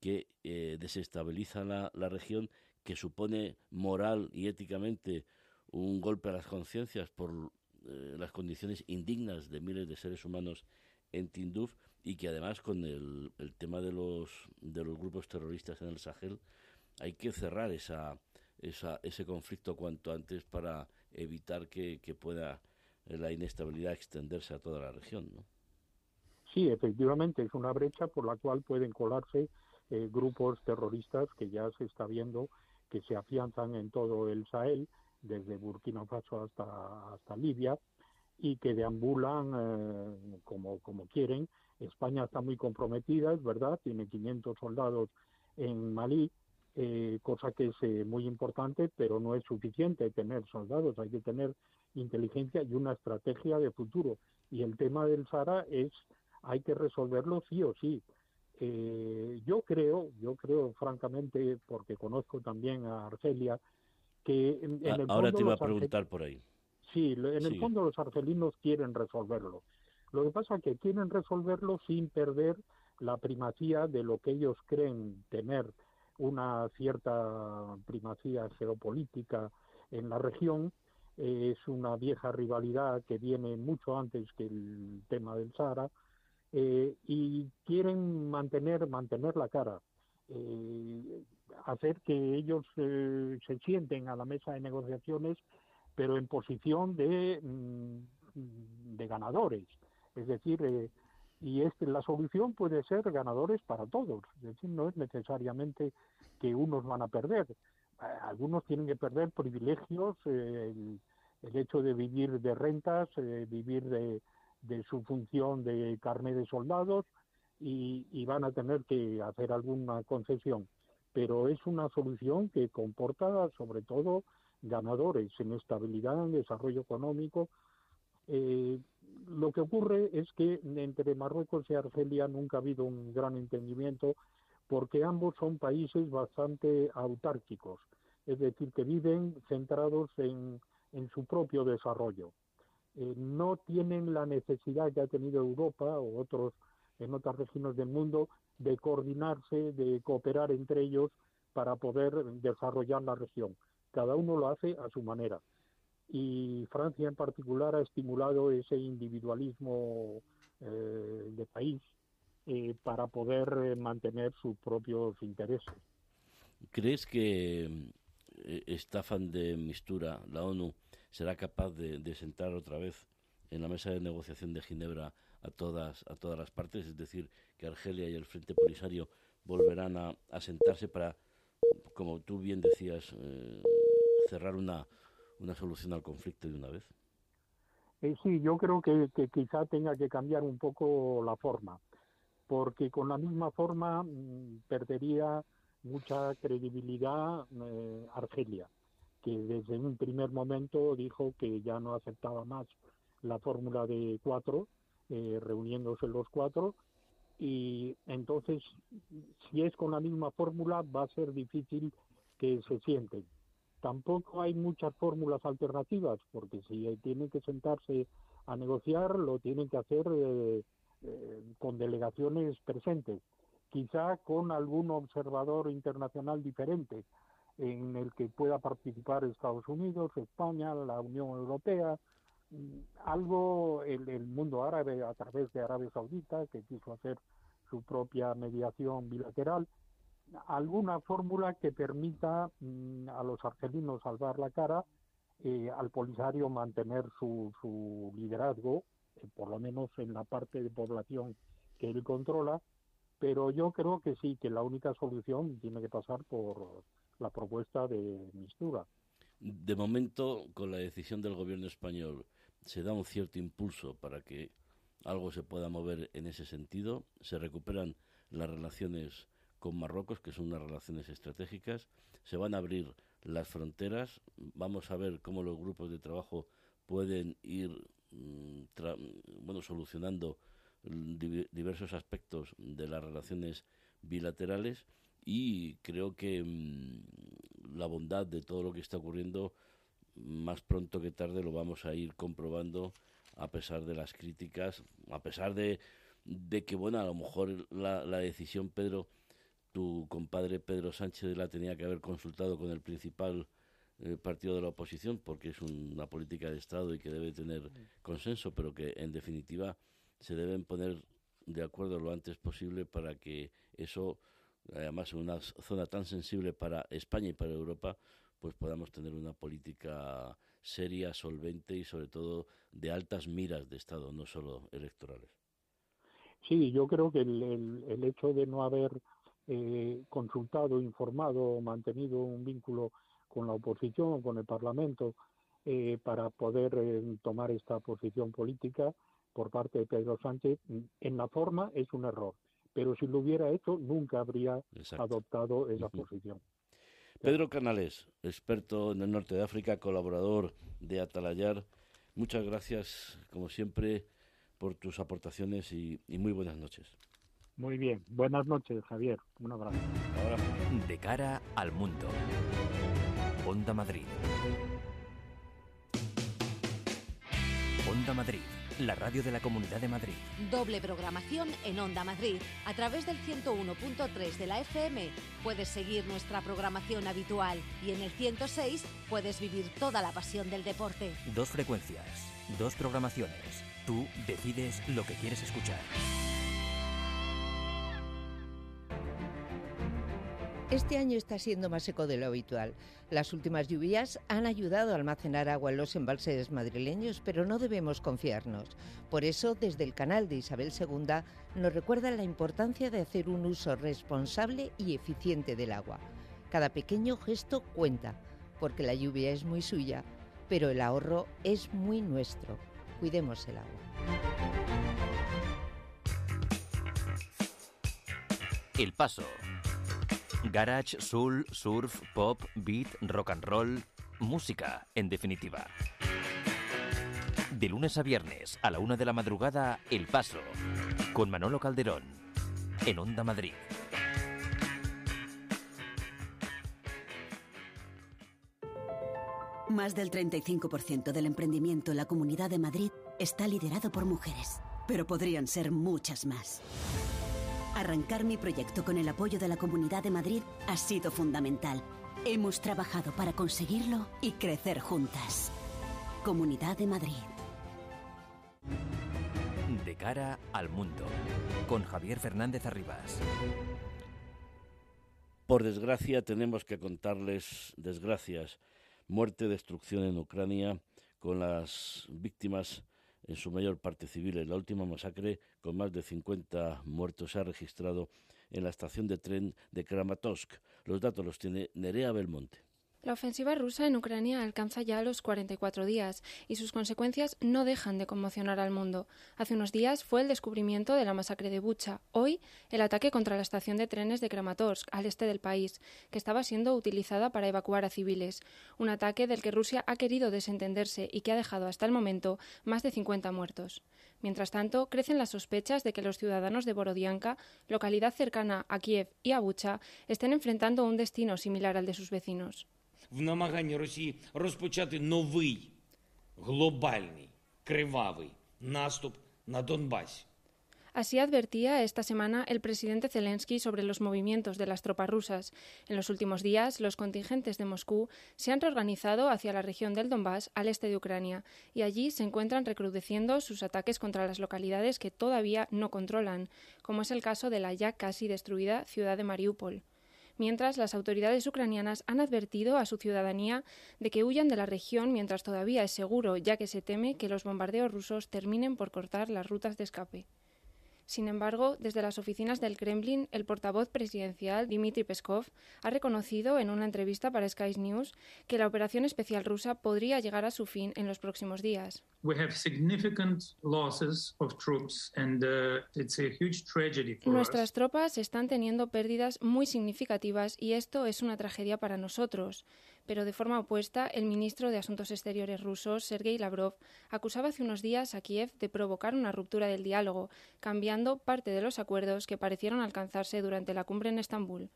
que eh, desestabiliza la, la región, que supone moral y éticamente un golpe a las conciencias por eh, las condiciones indignas de miles de seres humanos en Tinduf y que además con el, el, tema de los, de los grupos terroristas en el Sahel hay que cerrar esa, esa, ese conflicto cuanto antes para evitar que, que pueda la inestabilidad extenderse a toda la región. ¿no? Sí, efectivamente, es una brecha por la cual pueden colarse eh, grupos terroristas que ya se está viendo que se afianzan en todo el Sahel desde Burkina Faso hasta, hasta Libia y que deambulan eh, como, como quieren. España está muy comprometida, es verdad, tiene 500 soldados en Malí, eh, cosa que es eh, muy importante, pero no es suficiente tener soldados, hay que tener inteligencia y una estrategia de futuro. Y el tema del Sahara es, hay que resolverlo sí o sí. Yo creo, yo creo francamente, porque conozco también a Argelia, Ahora te iba a preguntar por ahí. Sí, en el fondo los argelinos quieren resolverlo. Lo que pasa es que quieren resolverlo sin perder la primacía de lo que ellos creen tener una cierta primacía geopolítica en la región. es una vieja rivalidad que viene mucho antes que el tema del Sahara eh, y quieren mantener mantener la cara. Eh, hacer que ellos eh, se sienten a la mesa de negociaciones, pero en posición de, mm, de ganadores. Es decir, eh, y este, la solución puede ser ganadores para todos. Es decir, no es necesariamente que unos van a perder. Algunos tienen que perder privilegios, el, hecho de vivir de rentas, vivir de, de su función de carne de soldados, y, van a tener que hacer alguna concesión. Pero es una solución que comporta sobre todo ganadores en estabilidad, en desarrollo económico. Eh, lo que ocurre es que entre Marruecos y Argelia nunca ha habido un gran entendimiento porque ambos son países bastante autárquicos, es decir, que viven centrados en, su propio desarrollo. Eh, no tienen la necesidad que ha tenido Europa o otros en otras regiones del mundo de coordinarse, de cooperar entre ellos para poder desarrollar la región. Cada uno lo hace a su manera. Y Francia en particular ha estimulado ese individualismo eh, de país eh, para poder eh, mantener sus propios intereses. ¿Crees que esta fan de Mistura, la ONU, será capaz de, sentar otra vez en la mesa de negociación de Ginebra a todas, a todas las partes? Es decir, que Argelia y el Frente Polisario volverán a, sentarse para, como tú bien decías, eh, cerrar una, una solución al conflicto de una vez? Eh, sí, yo creo que, quizá tenga que cambiar un poco la forma, porque con la misma forma mm, perdería mucha credibilidad eh, Argelia, que desde un primer momento dijo que ya no aceptaba más la fórmula de cuatro, reuniéndose los cuatro, y entonces si es con la misma fórmula va a ser difícil que se sienten. Tampoco hay muchas fórmulas alternativas porque si tienen que sentarse a negociar lo tienen que hacer eh, eh, con delegaciones presentes, quizá con algún observador internacional diferente en el que pueda participar Estados Unidos, España, la Unión Europea, Mm, algo el, el mundo árabe a través de Arabia Saudita, que quiso hacer su propia mediación bilateral, alguna fórmula que permita mm, a los argelinos salvar la cara, eh, al Polisario mantener su, su liderazgo, eh, por lo menos en la parte de población que él controla, pero yo creo que sí, que la única solución tiene que pasar por la propuesta de Mistura. De momento, con la decisión del gobierno español, se da un cierto impulso para que algo se pueda mover en ese sentido, se recuperan las relaciones con Marruecos, que son unas relaciones estratégicas, se van a abrir las fronteras, vamos a ver cómo los grupos de trabajo pueden ir mm, bueno, solucionando diversos aspectos de las relaciones bilaterales y creo que mm, la bondad de todo lo que está ocurriendo más pronto que tarde lo vamos a ir comprobando a pesar de las críticas, a pesar de, de que, bueno, a lo mejor la, la decisión, Pedro, tu compadre Pedro Sánchez la tenía que haber consultado con el principal eh, partido de la oposición, porque es una política de Estado y que debe tener consenso, pero que en definitiva se deben poner de acuerdo lo antes posible para que eso, además en una zona tan sensible para España y para Europa, pues podamos tener una política seria, solvente y sobre todo de altas miras de Estado, no solo electorales. Sí, yo creo que el, el, hecho de no haber eh, consultado, informado, mantenido un vínculo con la oposición, con el Parlamento, eh, para poder eh, tomar esta posición política por parte de Pedro Sánchez, en la forma es un error, pero si lo hubiera hecho nunca habría adoptado esa posición. Pedro Canales, experto en el norte de África, colaborador de Atalayar, muchas gracias, como siempre, por tus aportaciones y, muy buenas noches. Muy bien, buenas noches, Javier. Un abrazo. De cara al mundo. Onda Madrid. Onda Madrid la radio de la Comunidad de Madrid. Doble programación en Onda Madrid. A través del 101.3 de la FM puedes seguir nuestra programación habitual y en el 106 puedes vivir toda la pasión del deporte. Dos frecuencias, dos programaciones. Tú decides lo que quieres escuchar. Este año está siendo más seco de lo habitual. Las últimas lluvias han ayudado a almacenar agua en los embalses madrileños, pero no debemos confiarnos. Por eso, desde el canal de Isabel II nos recuerdan la importancia de hacer un uso responsable y eficiente del agua. Cada pequeño gesto cuenta, porque la lluvia es muy suya, pero el ahorro es muy nuestro. Cuidemos el agua. El paso Garage, soul, surf, pop, beat, rock and roll, música, en definitiva. De lunes a viernes, a la una de la madrugada, El Paso, con Manolo Calderón, en Onda Madrid. Más del 35% del emprendimiento en la Comunidad de Madrid está liderado por mujeres, pero podrían ser muchas más. Arrancar mi proyecto con el apoyo de la Comunidad de Madrid ha sido fundamental. Hemos trabajado para conseguirlo y crecer juntas. Comunidad de Madrid. De cara al mundo, con Javier Fernández Arribas. Por desgracia, tenemos que contarles desgracias, muerte, destrucción en Ucrania, con las víctimas en su mayor parte civiles. La última masacre, con más de 50 muertos, se ha registrado en la estación de tren de Kramatorsk. Los datos los tiene Nerea Belmonte. La ofensiva rusa en Ucrania alcanza ya los 44 días y sus consecuencias no dejan de conmocionar al mundo. Hace unos días fue el descubrimiento de la masacre de Bucha, hoy el ataque contra la estación de trenes de Kramatorsk, al este del país, que estaba siendo utilizada para evacuar a civiles. Un ataque del que Rusia ha querido desentenderse y que ha dejado hasta el momento más de 50 muertos. Mientras tanto, crecen las sospechas de que los ciudadanos de Borodianka, localidad cercana a Kiev y a Bucha, estén enfrentando un destino similar al de sus vecinos. в намаганні Росії розпочати новий глобальний кривавий наступ на Донбасі. Así advertía esta semana el presidente Zelensky sobre los movimientos de las tropas rusas. En los últimos días, los contingentes de Moscú se han reorganizado hacia la región del Donbass, al este de Ucrania, y allí se encuentran recrudeciendo sus ataques contra las localidades que todavía no controlan, como es el caso de la ya casi destruida ciudad de Mariupol mientras las autoridades ucranianas han advertido a su ciudadanía de que huyan de la región mientras todavía es seguro, ya que se teme que los bombardeos rusos terminen por cortar las rutas de escape. Sin embargo, desde las oficinas del Kremlin, el portavoz presidencial Dmitry Peskov ha reconocido en una entrevista para Sky News que la operación especial rusa podría llegar a su fin en los próximos días. Nuestras tropas están teniendo pérdidas muy significativas y esto es una tragedia para nosotros pero de forma opuesta, el ministro de Asuntos Exteriores ruso, Sergei Lavrov, acusaba hace unos días a Kiev de provocar una ruptura del diálogo, cambiando parte de los acuerdos que parecieron alcanzarse durante la cumbre en Estambul.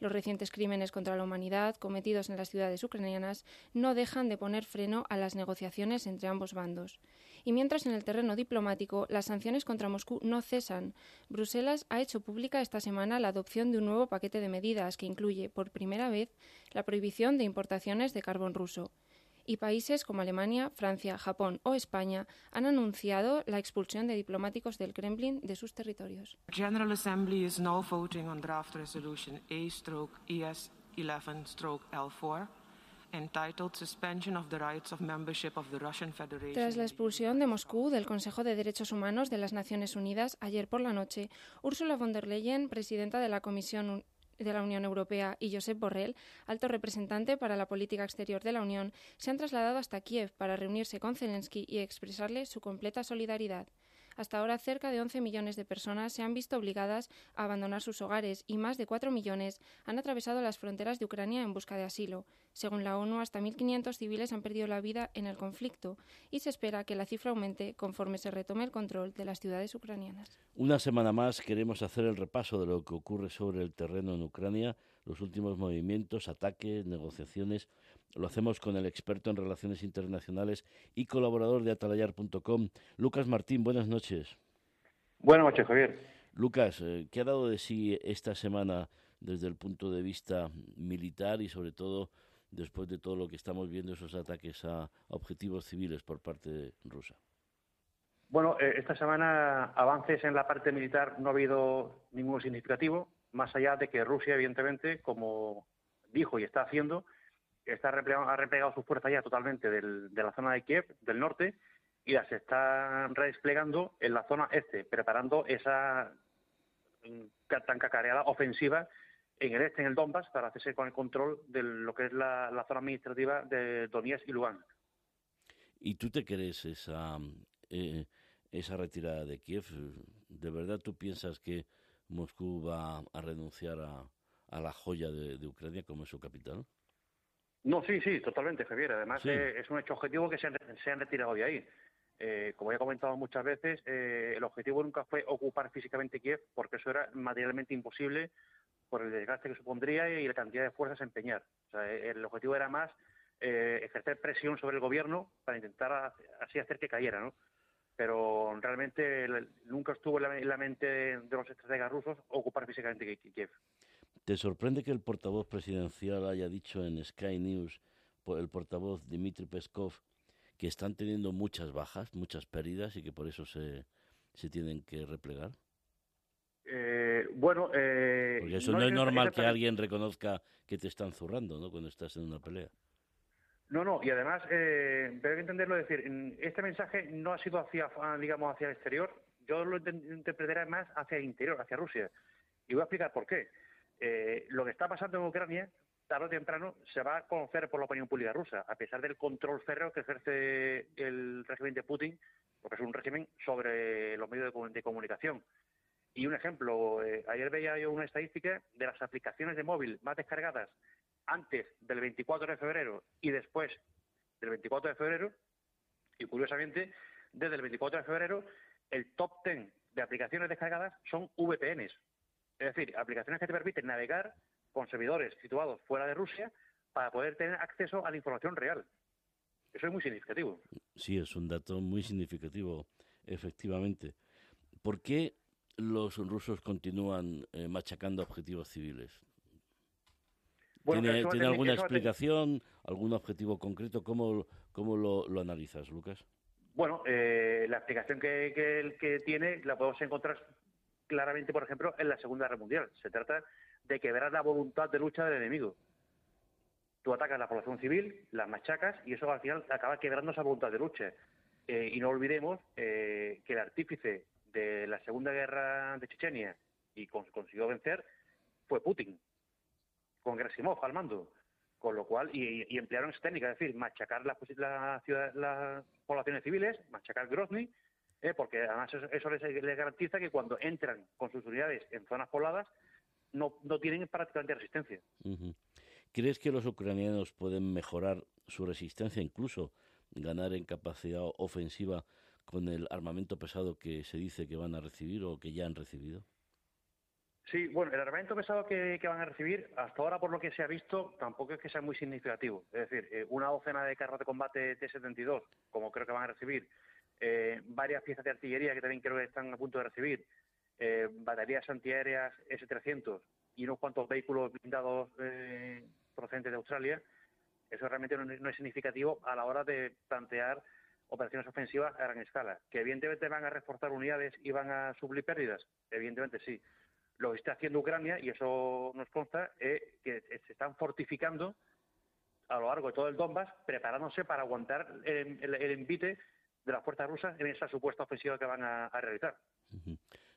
Los recientes crímenes contra la humanidad cometidos en las ciudades ucranianas no dejan de poner freno a las negociaciones entre ambos bandos. Y mientras en el terreno diplomático las sanciones contra Moscú no cesan, Bruselas ha hecho pública esta semana la adopción de un nuevo paquete de medidas que incluye, por primera vez, la prohibición de importaciones de carbón ruso. Y países como Alemania, Francia, Japón o España han anunciado la expulsión de diplomáticos del Kremlin de sus territorios. General Assembly is now voting on draft resolution A-ES 11-L4 tras la expulsión de Moscú del Consejo de Derechos Humanos de las Naciones Unidas ayer por la noche, Ursula von der Leyen, presidenta de la Comisión de la Unión Europea y Josep Borrell, alto representante para la política exterior de la Unión, se han trasladado hasta Kiev para reunirse con Zelensky y expresarle su completa solidaridad. Hasta ahora, cerca de 11 millones de personas se han visto obligadas a abandonar sus hogares y más de 4 millones han atravesado las fronteras de Ucrania en busca de asilo. Según la ONU, hasta 1.500 civiles han perdido la vida en el conflicto y se espera que la cifra aumente conforme se retome el control de las ciudades ucranianas. Una semana más queremos hacer el repaso de lo que ocurre sobre el terreno en Ucrania, los últimos movimientos, ataques, negociaciones. Lo hacemos con el experto en relaciones internacionales y colaborador de atalayar.com, Lucas Martín. Buenas noches. Buenas noches, Javier. Lucas, eh, ¿qué ha dado de sí esta semana desde el punto de vista militar y sobre todo después de todo lo que estamos viendo, esos ataques a objetivos civiles por parte rusa? Bueno, eh, esta semana avances en la parte militar no ha habido ninguno significativo, más allá de que Rusia, evidentemente, como dijo y está haciendo, está ha replegado sus fuerzas ya totalmente de la zona de Kiev, del norte, y las está redesplegando en la zona este, preparando esa mm, tan cacareada ofensiva en el este, en el Donbass, para hacerse con el control de lo que es la, zona administrativa de Donetsk y Lugansk. ¿Y tú te crees esa, eh, esa retirada de Kiev? ¿De verdad tú piensas que Moscú va a renunciar a, la joya de, Ucrania como su capital? No, sí, sí, totalmente, Javier. Además, eh, es un hecho objetivo que se han, retirado de ahí. Eh, como he comentado muchas veces, el objetivo nunca fue ocupar físicamente Kiev, porque eso era materialmente imposible por el desgaste que supondría y la cantidad de fuerzas a empeñar. O sea, el objetivo era más eh, ejercer presión sobre el gobierno para intentar así hacer que cayera, ¿no? Pero realmente nunca estuvo en la, mente de los estrategas rusos ocupar físicamente Kiev. ¿Te sorprende que el portavoz presidencial haya dicho en Sky News, el portavoz Dmitry Peskov, que están teniendo muchas bajas, muchas pérdidas y que por eso se, se tienen que replegar? Eh, bueno, eh, porque eso no, es normal que alguien reconozca que te están zurrando, ¿no? Cuando estás en una pelea. No, no, y además, eh, que entenderlo, es decir, este mensaje no ha sido hacia, digamos, hacia el exterior, yo lo interpretaré más hacia el interior, hacia Rusia. Y voy a explicar por qué. Eh, lo que está pasando en Ucrania, tarde o temprano, se va a conocer por la opinión pública rusa, a pesar del control férreo que ejerce el régimen de Putin, porque es un régimen sobre los medios de, comunicación. Y un ejemplo, eh, ayer veía yo una estadística de las aplicaciones de móvil más descargadas antes del 24 de febrero y después del 24 de febrero, y curiosamente, desde el 24 de febrero, el top 10 de aplicaciones descargadas son VPNs. Es decir, aplicaciones que te permiten navegar con servidores situados fuera de Rusia para poder tener acceso a la información real. Eso es muy significativo. Sí, es un dato muy significativo, efectivamente. ¿Por qué los rusos continúan eh, machacando objetivos civiles? ¿Tiene, alguna explicación, algún objetivo concreto? ¿Cómo, cómo lo, analizas, Lucas? Bueno, eh, la explicación que, que, que, tiene la podemos encontrar claramente, por ejemplo, en la Segunda Guerra Mundial. Se trata de quebrar la voluntad de lucha del enemigo. Tú atacas a la población civil, las machacas, y eso al final acaba quebrando esa voluntad de lucha. Eh, y no olvidemos eh, que el artífice de la Segunda Guerra de Chechenia y consiguió vencer fue Putin con Gerasimov al mando. Con lo cual, y, emplearon esa técnica, es decir, machacar las poblaciones civiles, machacar Grozny, eh, porque además eso, les, garantiza que cuando entran con sus unidades en zonas pobladas, no, no tienen prácticamente resistencia. ¿Crees que los ucranianos pueden mejorar su resistencia, incluso ganar en capacidad ofensiva con el armamento pesado que se dice que van a recibir o que ya han recibido? Sí, bueno, el armamento pesado que, van a recibir, hasta ahora por lo que se ha visto, tampoco es que sea muy significativo. Es decir, eh, una docena de carros de combate T-72, como creo que van a recibir, eh, varias piezas de artillería que también creo que están a punto de recibir, eh, baterías antiaéreas S-300 y unos cuantos vehículos blindados procedentes de Australia, eso realmente no es significativo a la hora de plantear operaciones ofensivas a gran escala. ¿Que evidentemente van a reforzar unidades y van a suplir pérdidas? Evidentemente sí lo que está haciendo Ucrania, y eso nos consta, es que se están fortificando a lo largo de todo el Donbass, preparándose para aguantar el, envite de las fuerzas rusas en esa supuesta ofensiva que van a, realizar.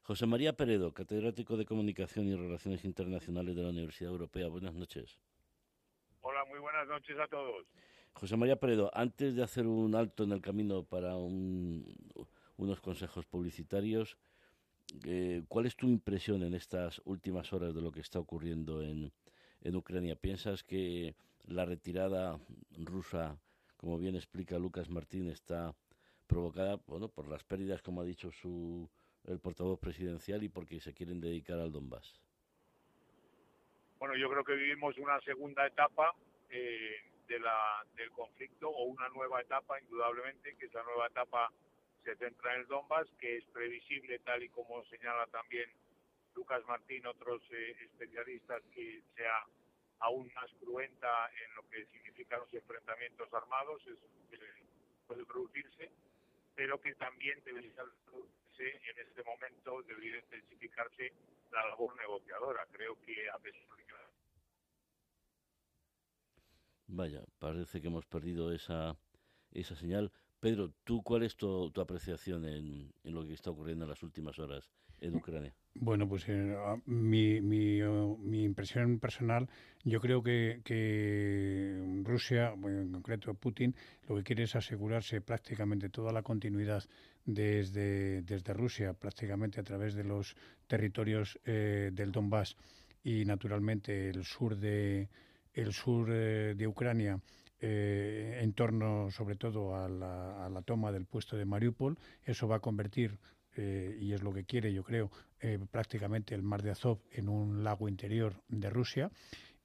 José María Peredo, catedrático de Comunicación y Relaciones Internacionales de la Universidad Europea. Buenas noches. Hola, muy buenas noches a todos. José María Peredo, antes de hacer un alto en el camino para unos consejos publicitarios, eh, ¿Cuál es tu impresión en estas últimas horas de lo que está ocurriendo en, en Ucrania? ¿Piensas que la retirada rusa, como bien explica Lucas Martín, está provocada bueno, por las pérdidas, como ha dicho su, el portavoz presidencial, y porque se quieren dedicar al Donbass? Bueno, yo creo que vivimos una segunda etapa eh, del conflicto, o una nueva etapa, indudablemente, que es la nueva etapa se centra en el Donbass, que es previsible, tal y como señala también Lucas Martín, otros eh, especialistas, que sea aún más cruenta en lo que significan los enfrentamientos armados, es que puede producirse, pero que también debería en este momento, debería intensificarse la labor negociadora. Creo que a pesar de que... Vaya, parece que hemos perdido esa, esa señal. Pedro, ¿tú cuál es tu, apreciación en, lo que está ocurriendo en las últimas horas en Ucrania? Bueno, pues eh, mi, mi, impresión personal, yo creo que, que Rusia, en concreto Putin, lo que quiere es asegurarse prácticamente toda la continuidad desde, desde Rusia, prácticamente a través de los territorios eh, del Donbass y naturalmente el sur de, el sur eh, de Ucrania eh, en torno sobre todo a la, toma del puesto de Mariupol. Eso va a convertir, eh, y es lo que quiere yo creo, eh, prácticamente el mar de Azov en un lago interior de Rusia.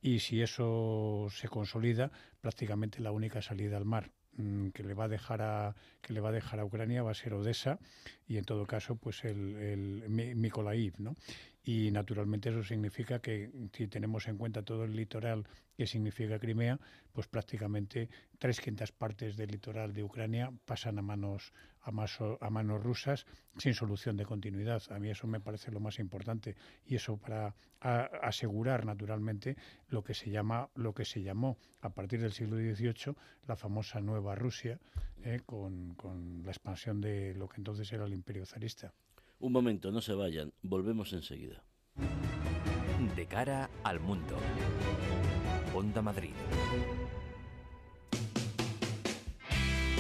y si eso se consolida, prácticamente la única salida al mar mm, que le va a dejar a que le va a dejar a Ucrania va a ser Odessa y en todo caso pues el, el ¿no? Y naturalmente eso significa que si tenemos en cuenta todo el litoral que significa Crimea, pues prácticamente tres quintas partes del litoral de Ucrania pasan a manos a, a manos rusas sin solución de continuidad. A mí eso me parece lo más importante y eso para asegurar naturalmente lo que se llama lo que se llamó a partir del siglo XVIII la famosa Nueva Rusia eh, con, con la expansión de lo que entonces era el Imperio zarista. Un momento, no se vayan, volvemos enseguida. De cara al mundo. Onda Madrid.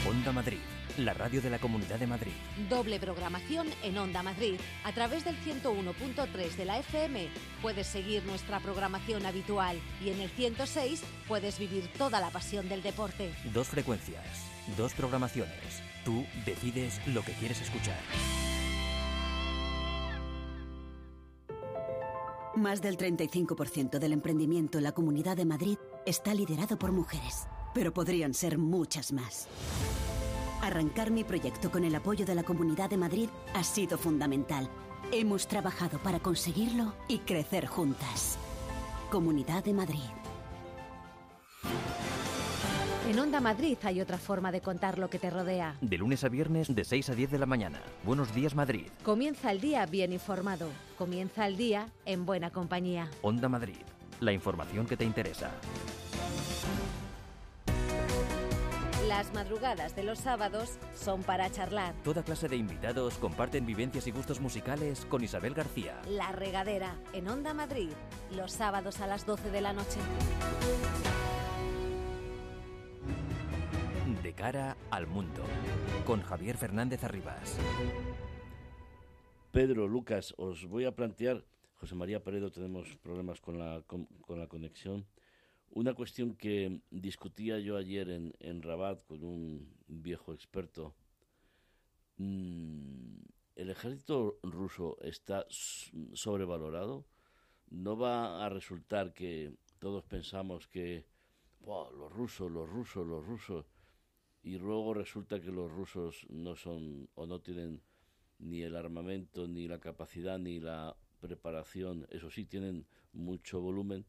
Onda Madrid, la radio de la Comunidad de Madrid. Doble programación en Onda Madrid. A través del 101.3 de la FM puedes seguir nuestra programación habitual y en el 106 puedes vivir toda la pasión del deporte. Dos frecuencias, dos programaciones. Tú decides lo que quieres escuchar. Más del 35% del emprendimiento en la Comunidad de Madrid está liderado por mujeres, pero podrían ser muchas más. Arrancar mi proyecto con el apoyo de la Comunidad de Madrid ha sido fundamental. Hemos trabajado para conseguirlo y crecer juntas. Comunidad de Madrid. En Onda Madrid hay otra forma de contar lo que te rodea. De lunes a viernes de 6 a 10 de la mañana. Buenos días Madrid. Comienza el día bien informado. Comienza el día en buena compañía. Onda Madrid. La información que te interesa. Las madrugadas de los sábados son para charlar. Toda clase de invitados comparten vivencias y gustos musicales con Isabel García. La regadera en Onda Madrid. Los sábados a las 12 de la noche. De cara al mundo, con Javier Fernández Arribas. Pedro, Lucas, os voy a plantear, José María Peredo, tenemos problemas con la, con, la conexión, una cuestión que discutía yo ayer en, en Rabat con un viejo experto. Mm, ¿El ejército ruso está sobrevalorado? ¿No va a resultar que todos pensamos que los rusos, los rusos, los rusos, y luego resulta que los rusos no son o no tienen ni el armamento, ni la capacidad, ni la preparación, eso sí, tienen mucho volumen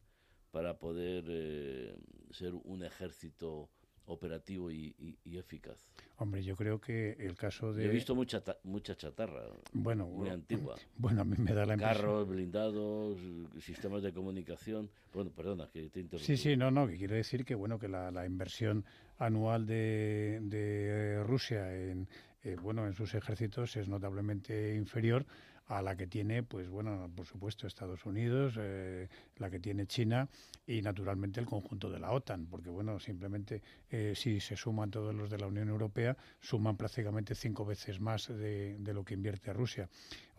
para poder eh, ser un ejército operativo y, eficaz. Hombre, yo creo que el caso de... he visto mucha, mucha chatarra, bueno, muy antigua. Bueno, a mí me da la impresión... Carros blindados, sistemas de comunicación... Bueno, perdona, que te interrumpo. Sí, sí, no, no, que quiere decir que, bueno, que la, la inversión anual de, de Rusia en, eh, bueno, en sus ejércitos es notablemente inferior a la que tiene, pues bueno, por supuesto Estados Unidos, eh, la que tiene China y naturalmente el conjunto de la OTAN, porque bueno, simplemente eh, si se suman todos los de la Unión Europea, suman prácticamente cinco veces más de, lo que invierte Rusia.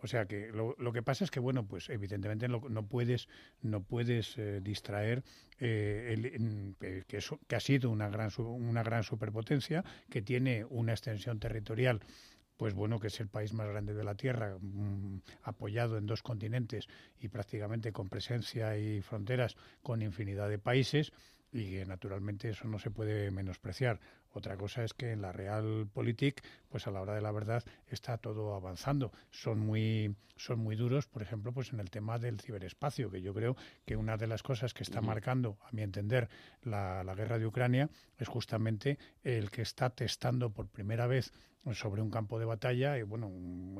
O sea que lo, lo, que pasa es que bueno, pues evidentemente no, puedes no puedes eh, distraer el, que, que ha sido una gran una gran superpotencia que tiene una extensión territorial pues bueno, que es el país más grande de la Tierra, mm, apoyado en dos continentes y prácticamente con presencia y fronteras con infinidad de países, y que naturalmente eso no se puede menospreciar. Otra cosa es que en la Realpolitik, pues a la hora de la verdad está todo avanzando. Son muy, son muy duros, por ejemplo, pues en el tema del ciberespacio, que yo creo que una de las cosas que está marcando, a mi entender, la, la guerra de Ucrania es justamente el que está testando por primera vez sobre un campo de batalla y bueno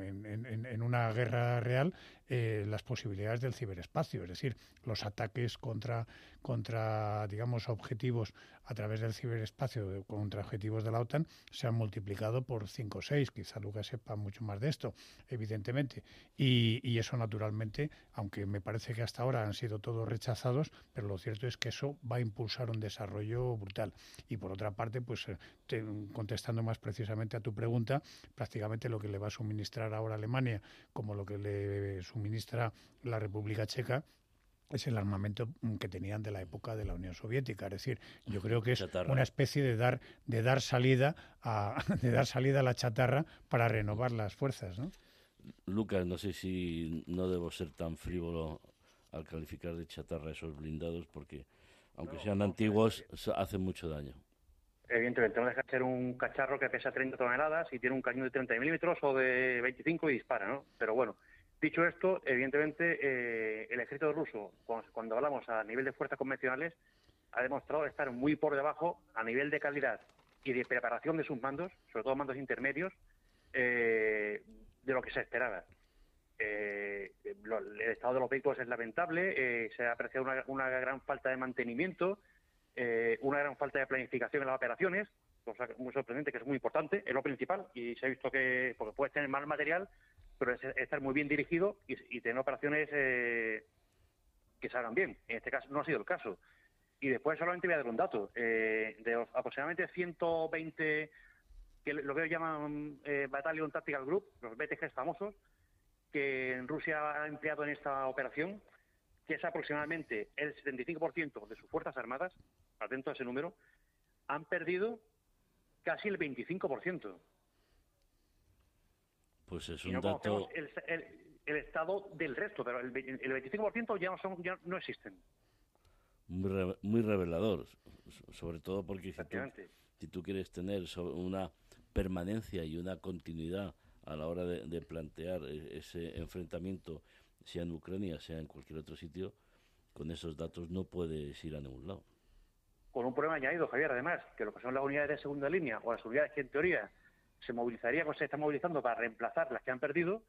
en, en, una guerra real eh, las posibilidades del ciberespacio es decir los ataques contra contra digamos objetivos a través del ciberespacio contra objetivos de la OTAN se han multiplicado por 5 o 6 quizá Lucas sepa mucho más de esto evidentemente. Y, y eso naturalmente aunque me parece que hasta ahora han sido todos rechazados pero lo cierto es que eso va a impulsar un desarrollo brutal. Y por otra parte pues eh, contestando más precisamente a tu pregunta prácticamente lo que le va a suministrar ahora Alemania, como lo que le suministra la República Checa, es el armamento que tenían de la época de la Unión Soviética. Es decir, yo creo que es una especie de dar, de dar salida a, de dar salida a la chatarra para renovar las fuerzas, ¿no? Lucas, no sé si no debo ser tan frívolo al calificar de chatarra esos blindados, porque Aunque sean antiguos, hacen mucho daño. Evidentemente, no deja de ser un cacharro que pesa 30 toneladas y tiene un cañón de 30 milímetros o de 25 y dispara, ¿no? Pero bueno, dicho esto, evidentemente eh, el ejército ruso, cuando, hablamos a nivel de fuerzas convencionales, ha demostrado estar muy por debajo a nivel de calidad y de preparación de sus mandos, sobre todo mandos intermedios, eh, de lo que se esperaba. Eh, el estado de los vehículos es lamentable, se ha apreciado una gran falta de mantenimiento, eh, una gran falta de planificación en las operaciones, cosa muy sorprendente, que es muy importante, es lo principal, y se ha visto que, porque puedes tener mal material, pero es estar muy bien dirigido y, tener operaciones eh, que salgan bien. En este caso no ha sido el caso. Y después solamente voy a dar un dato. Eh, de aproximadamente 120, que lo que llaman eh, Battalion Tactical Group, los BTGs famosos, que Rusia ha empleado en esta operación, que es aproximadamente el 75% de sus Fuerzas Armadas, atento a ese número, han perdido casi el 25%. Pues es un dato... El, estado del resto, pero el, 25% ya no, son, ya no existen. Muy, revelador, sobre todo porque si tú, quieres tener una permanencia y una continuidad a la hora de plantear e, ese enfrentamiento sea en Ucrania, sea en cualquier otro sitio, con esos datos no puedes ir a ningún lado. Con un problema añadido, Javier, además, que lo que son las unidades de segunda línea o las unidades que en teoría se movilizarían o se están movilizando para reemplazar las que han perdido,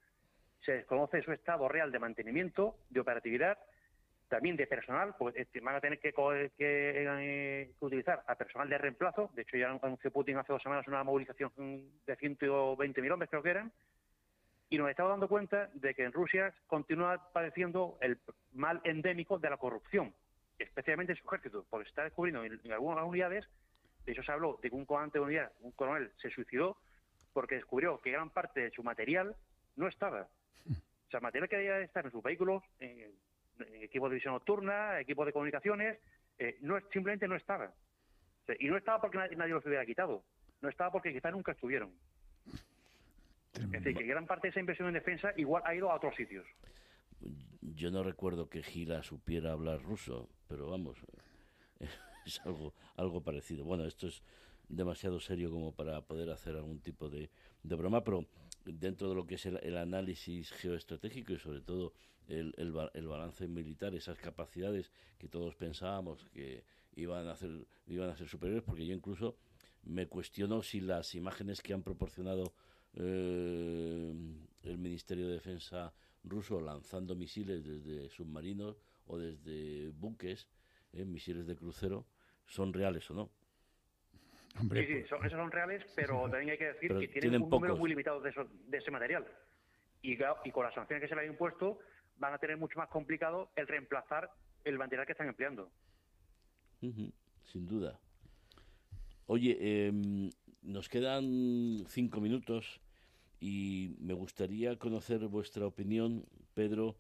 se desconoce su estado real de mantenimiento, de operatividad, también de personal, porque van a tener que, eh, utilizar a personal de reemplazo. De hecho, ya anunció Putin hace dos semanas una movilización de 120.000 hombres, creo que eran, y nos estamos dando cuenta de que en Rusia continúa padeciendo el mal endémico de la corrupción, especialmente en su ejército, porque se está descubriendo en, algunas unidades, de hecho se habló de que un comandante de unidad, un coronel, se suicidó porque descubrió que gran parte de su material no estaba. O sea, material que debía estar en sus vehículos, en, equipo de visión nocturna, equipo de comunicaciones, eh, no simplemente no estaba. y no estaba porque nadie, nadie los hubiera quitado, no estaba porque quizás nunca estuvieron. Es decir, que gran parte de esa inversión en defensa igual ha ido a otros sitios. Yo no recuerdo que Gira supiera hablar ruso, pero vamos, es algo, algo parecido. Bueno, esto es demasiado serio como para poder hacer algún tipo de, broma, pero dentro de lo que es el, análisis geoestratégico y sobre todo el, el, balance militar, esas capacidades que todos pensábamos que iban a, hacer, iban a ser superiores, porque yo incluso me cuestiono si las imágenes que han proporcionado eh, el Ministerio de Defensa ruso lanzando misiles desde submarinos o desde buques, eh, misiles de crucero, son reales o no. Sí, sí, pues, esos son reales, pero también hay que decir que tienen, un número muy limitado de, de ese material. Y, y, con las sanciones que se le han impuesto, van a tener mucho más complicado el reemplazar el material que están empleando. sin duda. Oye, eh, nos quedan cinco minutos y me gustaría conocer vuestra opinión, Pedro.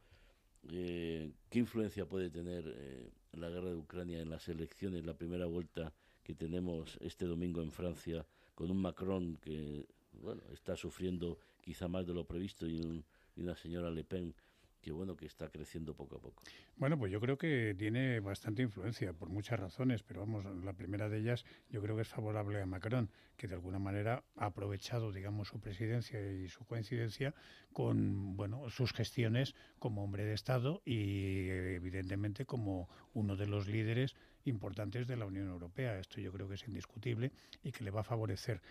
Eh, ¿Qué influencia puede tener eh, la guerra de Ucrania en las elecciones, la primera vuelta que tenemos este domingo en Francia, con un Macron que bueno está sufriendo quizá más de lo previsto y, y una señora Le Pen que bueno que está creciendo poco a poco. Bueno, pues yo creo que tiene bastante influencia por muchas razones, pero vamos, la primera de ellas yo creo que es favorable a Macron, que de alguna manera ha aprovechado, digamos, su presidencia y su coincidencia con, bueno, sus gestiones como hombre de Estado y evidentemente como uno de los líderes importantes de la Unión Europea. Esto yo creo que es indiscutible y que le va a favorecer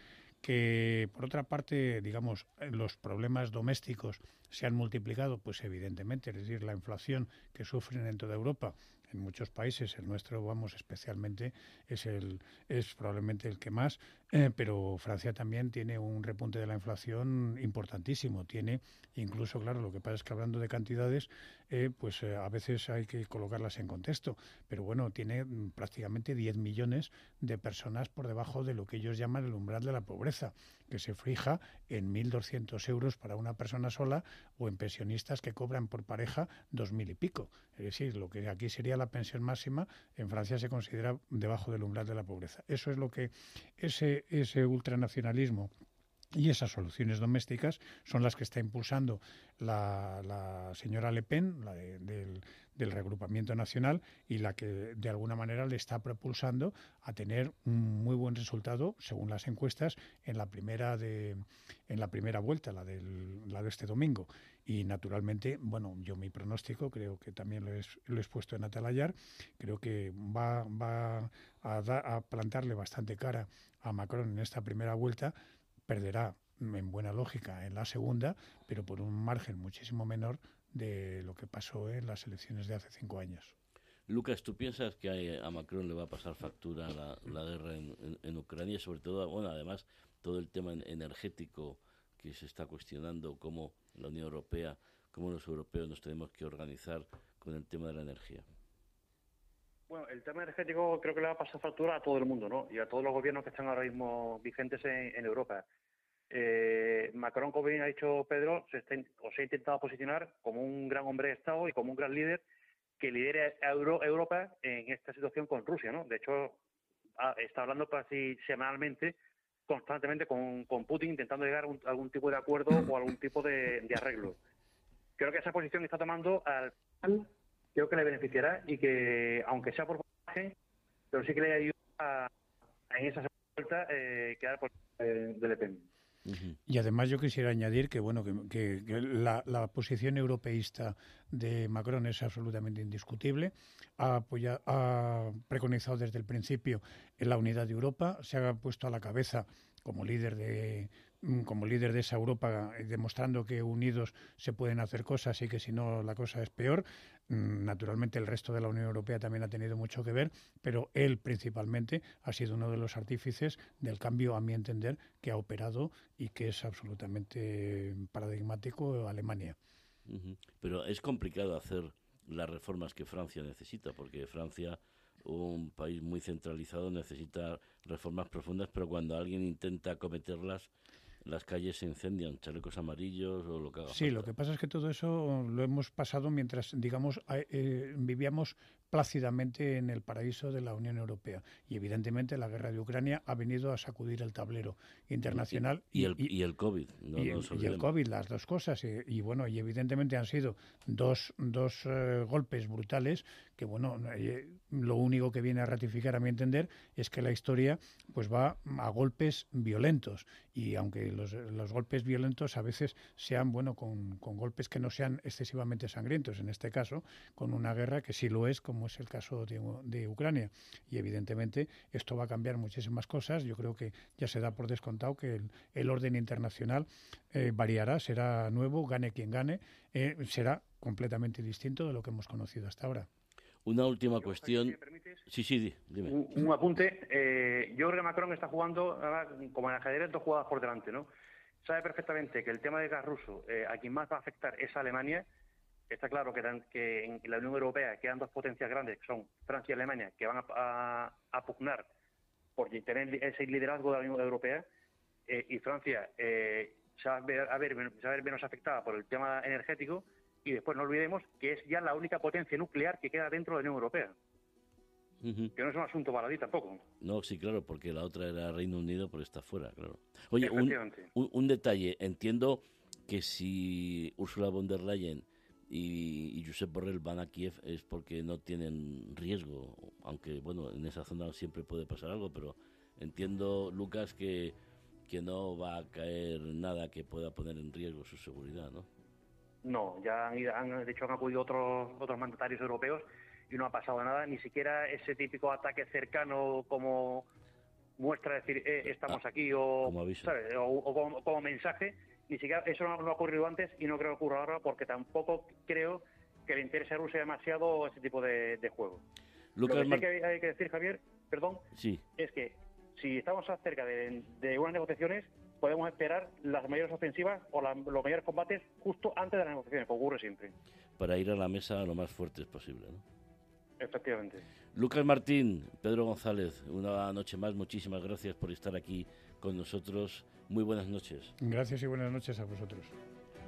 que por otra parte, digamos, los problemas domésticos se han multiplicado, pues evidentemente, es decir, la inflación que sufren en toda Europa en muchos países, el nuestro, vamos, especialmente, es, el, es probablemente el que más, eh, pero Francia también tiene un repunte de la inflación importantísimo. Tiene, incluso, claro, lo que pasa es que hablando de cantidades, eh, pues eh, a veces hay que colocarlas en contexto, pero bueno, tiene mm, prácticamente 10 millones de personas por debajo de lo que ellos llaman el umbral de la pobreza, que se fija en 1.200 euros para una persona sola o en pensionistas que cobran por pareja 2.000 y pico. Es decir, lo que aquí sería la pensión máxima, en Francia se considera debajo del umbral de la pobreza. Eso es lo que ese, ese ultranacionalismo Y esas soluciones domésticas son las que está impulsando la, señora Le Pen, la del, regrupamiento nacional, y la que de alguna manera le está propulsando a tener un muy buen resultado, según las encuestas, en la primera de en la primera vuelta, la del la de este domingo. Y naturalmente, bueno, yo mi pronóstico, creo que también lo he, lo he puesto en Atalayar, creo que va, va a, a plantarle bastante cara a Macron en esta primera vuelta perderá en buena lógica en la segunda, pero por un margen muchísimo menor de lo que pasó en las elecciones de hace cinco años. Lucas, ¿tú piensas que a Macron le va a pasar factura la, la guerra en, en, Ucrania? Sobre todo, bueno, además, todo el tema energético que se está cuestionando, cómo la Unión Europea, cómo los europeos nos tenemos que organizar con el tema de la energía. Bueno, el tema energético creo que le va a pasar factura a todo el mundo, ¿no? Y a todos los gobiernos que están ahora mismo vigentes en, Europa. Eh, Macron, como bien ha dicho Pedro, se, ha intentado posicionar como un gran hombre de Estado y como un gran líder que lidere a Europa en esta situación con Rusia, ¿no? De hecho, está hablando casi semanalmente, constantemente con, Putin, intentando llegar a, algún tipo de acuerdo o algún tipo de, arreglo. Creo que esa posición que está tomando al creo que le beneficiará y que, aunque sea por porcentaje, pero sí que le ayuda a, en esa vuelta eh, quedar por eh, de Y además yo quisiera añadir que bueno que, la, posición europeísta de Macron es absolutamente indiscutible. Ha, ha preconizado desde el principio la unidad de Europa, se ha puesto a la cabeza como líder de, como líder de esa Europa, eh, demostrando que unidos se pueden hacer cosas y que si no la cosa es peor. Mm, naturalmente el resto de la Unión Europea también ha tenido mucho que ver, pero él principalmente ha sido uno de los artífices del cambio, a mi entender, que ha operado y que es absolutamente paradigmático Alemania. Pero es complicado hacer las reformas que Francia necesita, porque Francia un país muy centralizado necesita reformas profundas, pero cuando alguien intenta cometerlas, las calles se incendian, chalecos amarillos o lo que haga. Sí, lo que pasa es que todo eso lo hemos pasado mientras, digamos, eh, vivíamos plácidamente en el paraíso de la Unión Europea. Y evidentemente la guerra de Ucrania ha venido a sacudir el tablero internacional. Y, el, y, el, COVID. y, el, COVID, las dos cosas. Y, bueno, y evidentemente han sido dos, dos eh, golpes brutales que, bueno, eh, lo único que viene a ratificar, a mi entender, es que la historia pues va a golpes violentos. Y aunque los, golpes violentos a veces sean, bueno, con, con golpes que no sean excesivamente sangrientos, en este caso, con una guerra que sí lo es, como como es el caso de, Ucrania. Y evidentemente esto va a cambiar muchísimas cosas. Yo creo que ya se da por descontado que el, orden internacional eh, variará, será nuevo, gane quien gane, eh, será completamente distinto de lo que hemos conocido hasta ahora. Una última cuestión. sí, sí, dime. Un, apunte. Eh, yo creo que Macron está jugando, como en ajedrez, dos jugadas por delante, ¿no? Sabe perfectamente que el tema del gas ruso, a quien más va a afectar es a Alemania, está claro que, que, en la Unión Europea quedan dos potencias grandes, que son Francia y Alemania, que van a, a, pugnar por tener ese liderazgo de la Unión Europea, eh, y Francia eh, se, va a ver, a ver, menos afectada por el tema energético, y después no olvidemos que es ya la única potencia nuclear que queda dentro de la Unión Europea. Que no es un asunto baladí tampoco. No, sí, claro, porque la otra era Reino Unido, pero está fuera, claro. Oye, un detalle. Entiendo que si Ursula von der Leyen y, y, Josep Borrell van a Kiev es porque no tienen riesgo, aunque bueno, en esa zona siempre puede pasar algo, pero entiendo, Lucas, que, que no va a caer nada que pueda poner en riesgo su seguridad, ¿no? No, ya han, de hecho han acudido otros, otros mandatarios europeos y no ha pasado nada, ni siquiera ese típico ataque cercano como muestra decir eh, estamos ah, aquí o, o como mensaje ni siquiera eso no, ha ocurrido antes y no creo que ocurra ahora porque tampoco creo que le interese a Rusia demasiado ese tipo de, juego. Lo que sí que hay, que decir, Javier, perdón, es que si estamos cerca de, unas negociaciones, podemos esperar las mayores ofensivas o los mayores combates justo antes de las negociaciones, como ocurre siempre. Para ir a la mesa lo más fuerte posible, ¿no? Efectivamente. Lucas Martín, Pedro González, una noche más, muchísimas gracias por estar aquí con nosotros. Muy buenas noches. Gracias y buenas noches a vosotros.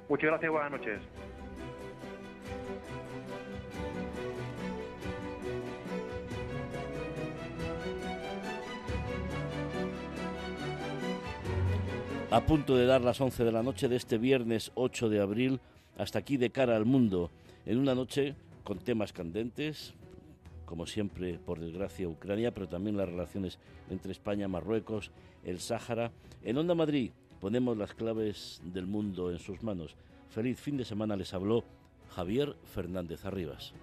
Muchas gracias y buenas noches. A punto de dar las 11 de la noche de este viernes 8 de abril, hasta aquí de cara al mundo, en una noche con temas candentes, como siempre, por desgracia, Ucrania, pero también las relaciones entre España, Marruecos, el Sáhara. En Onda Madrid ponemos las claves del mundo en sus manos. Feliz fin de semana les habló Javier Fernández Arribas.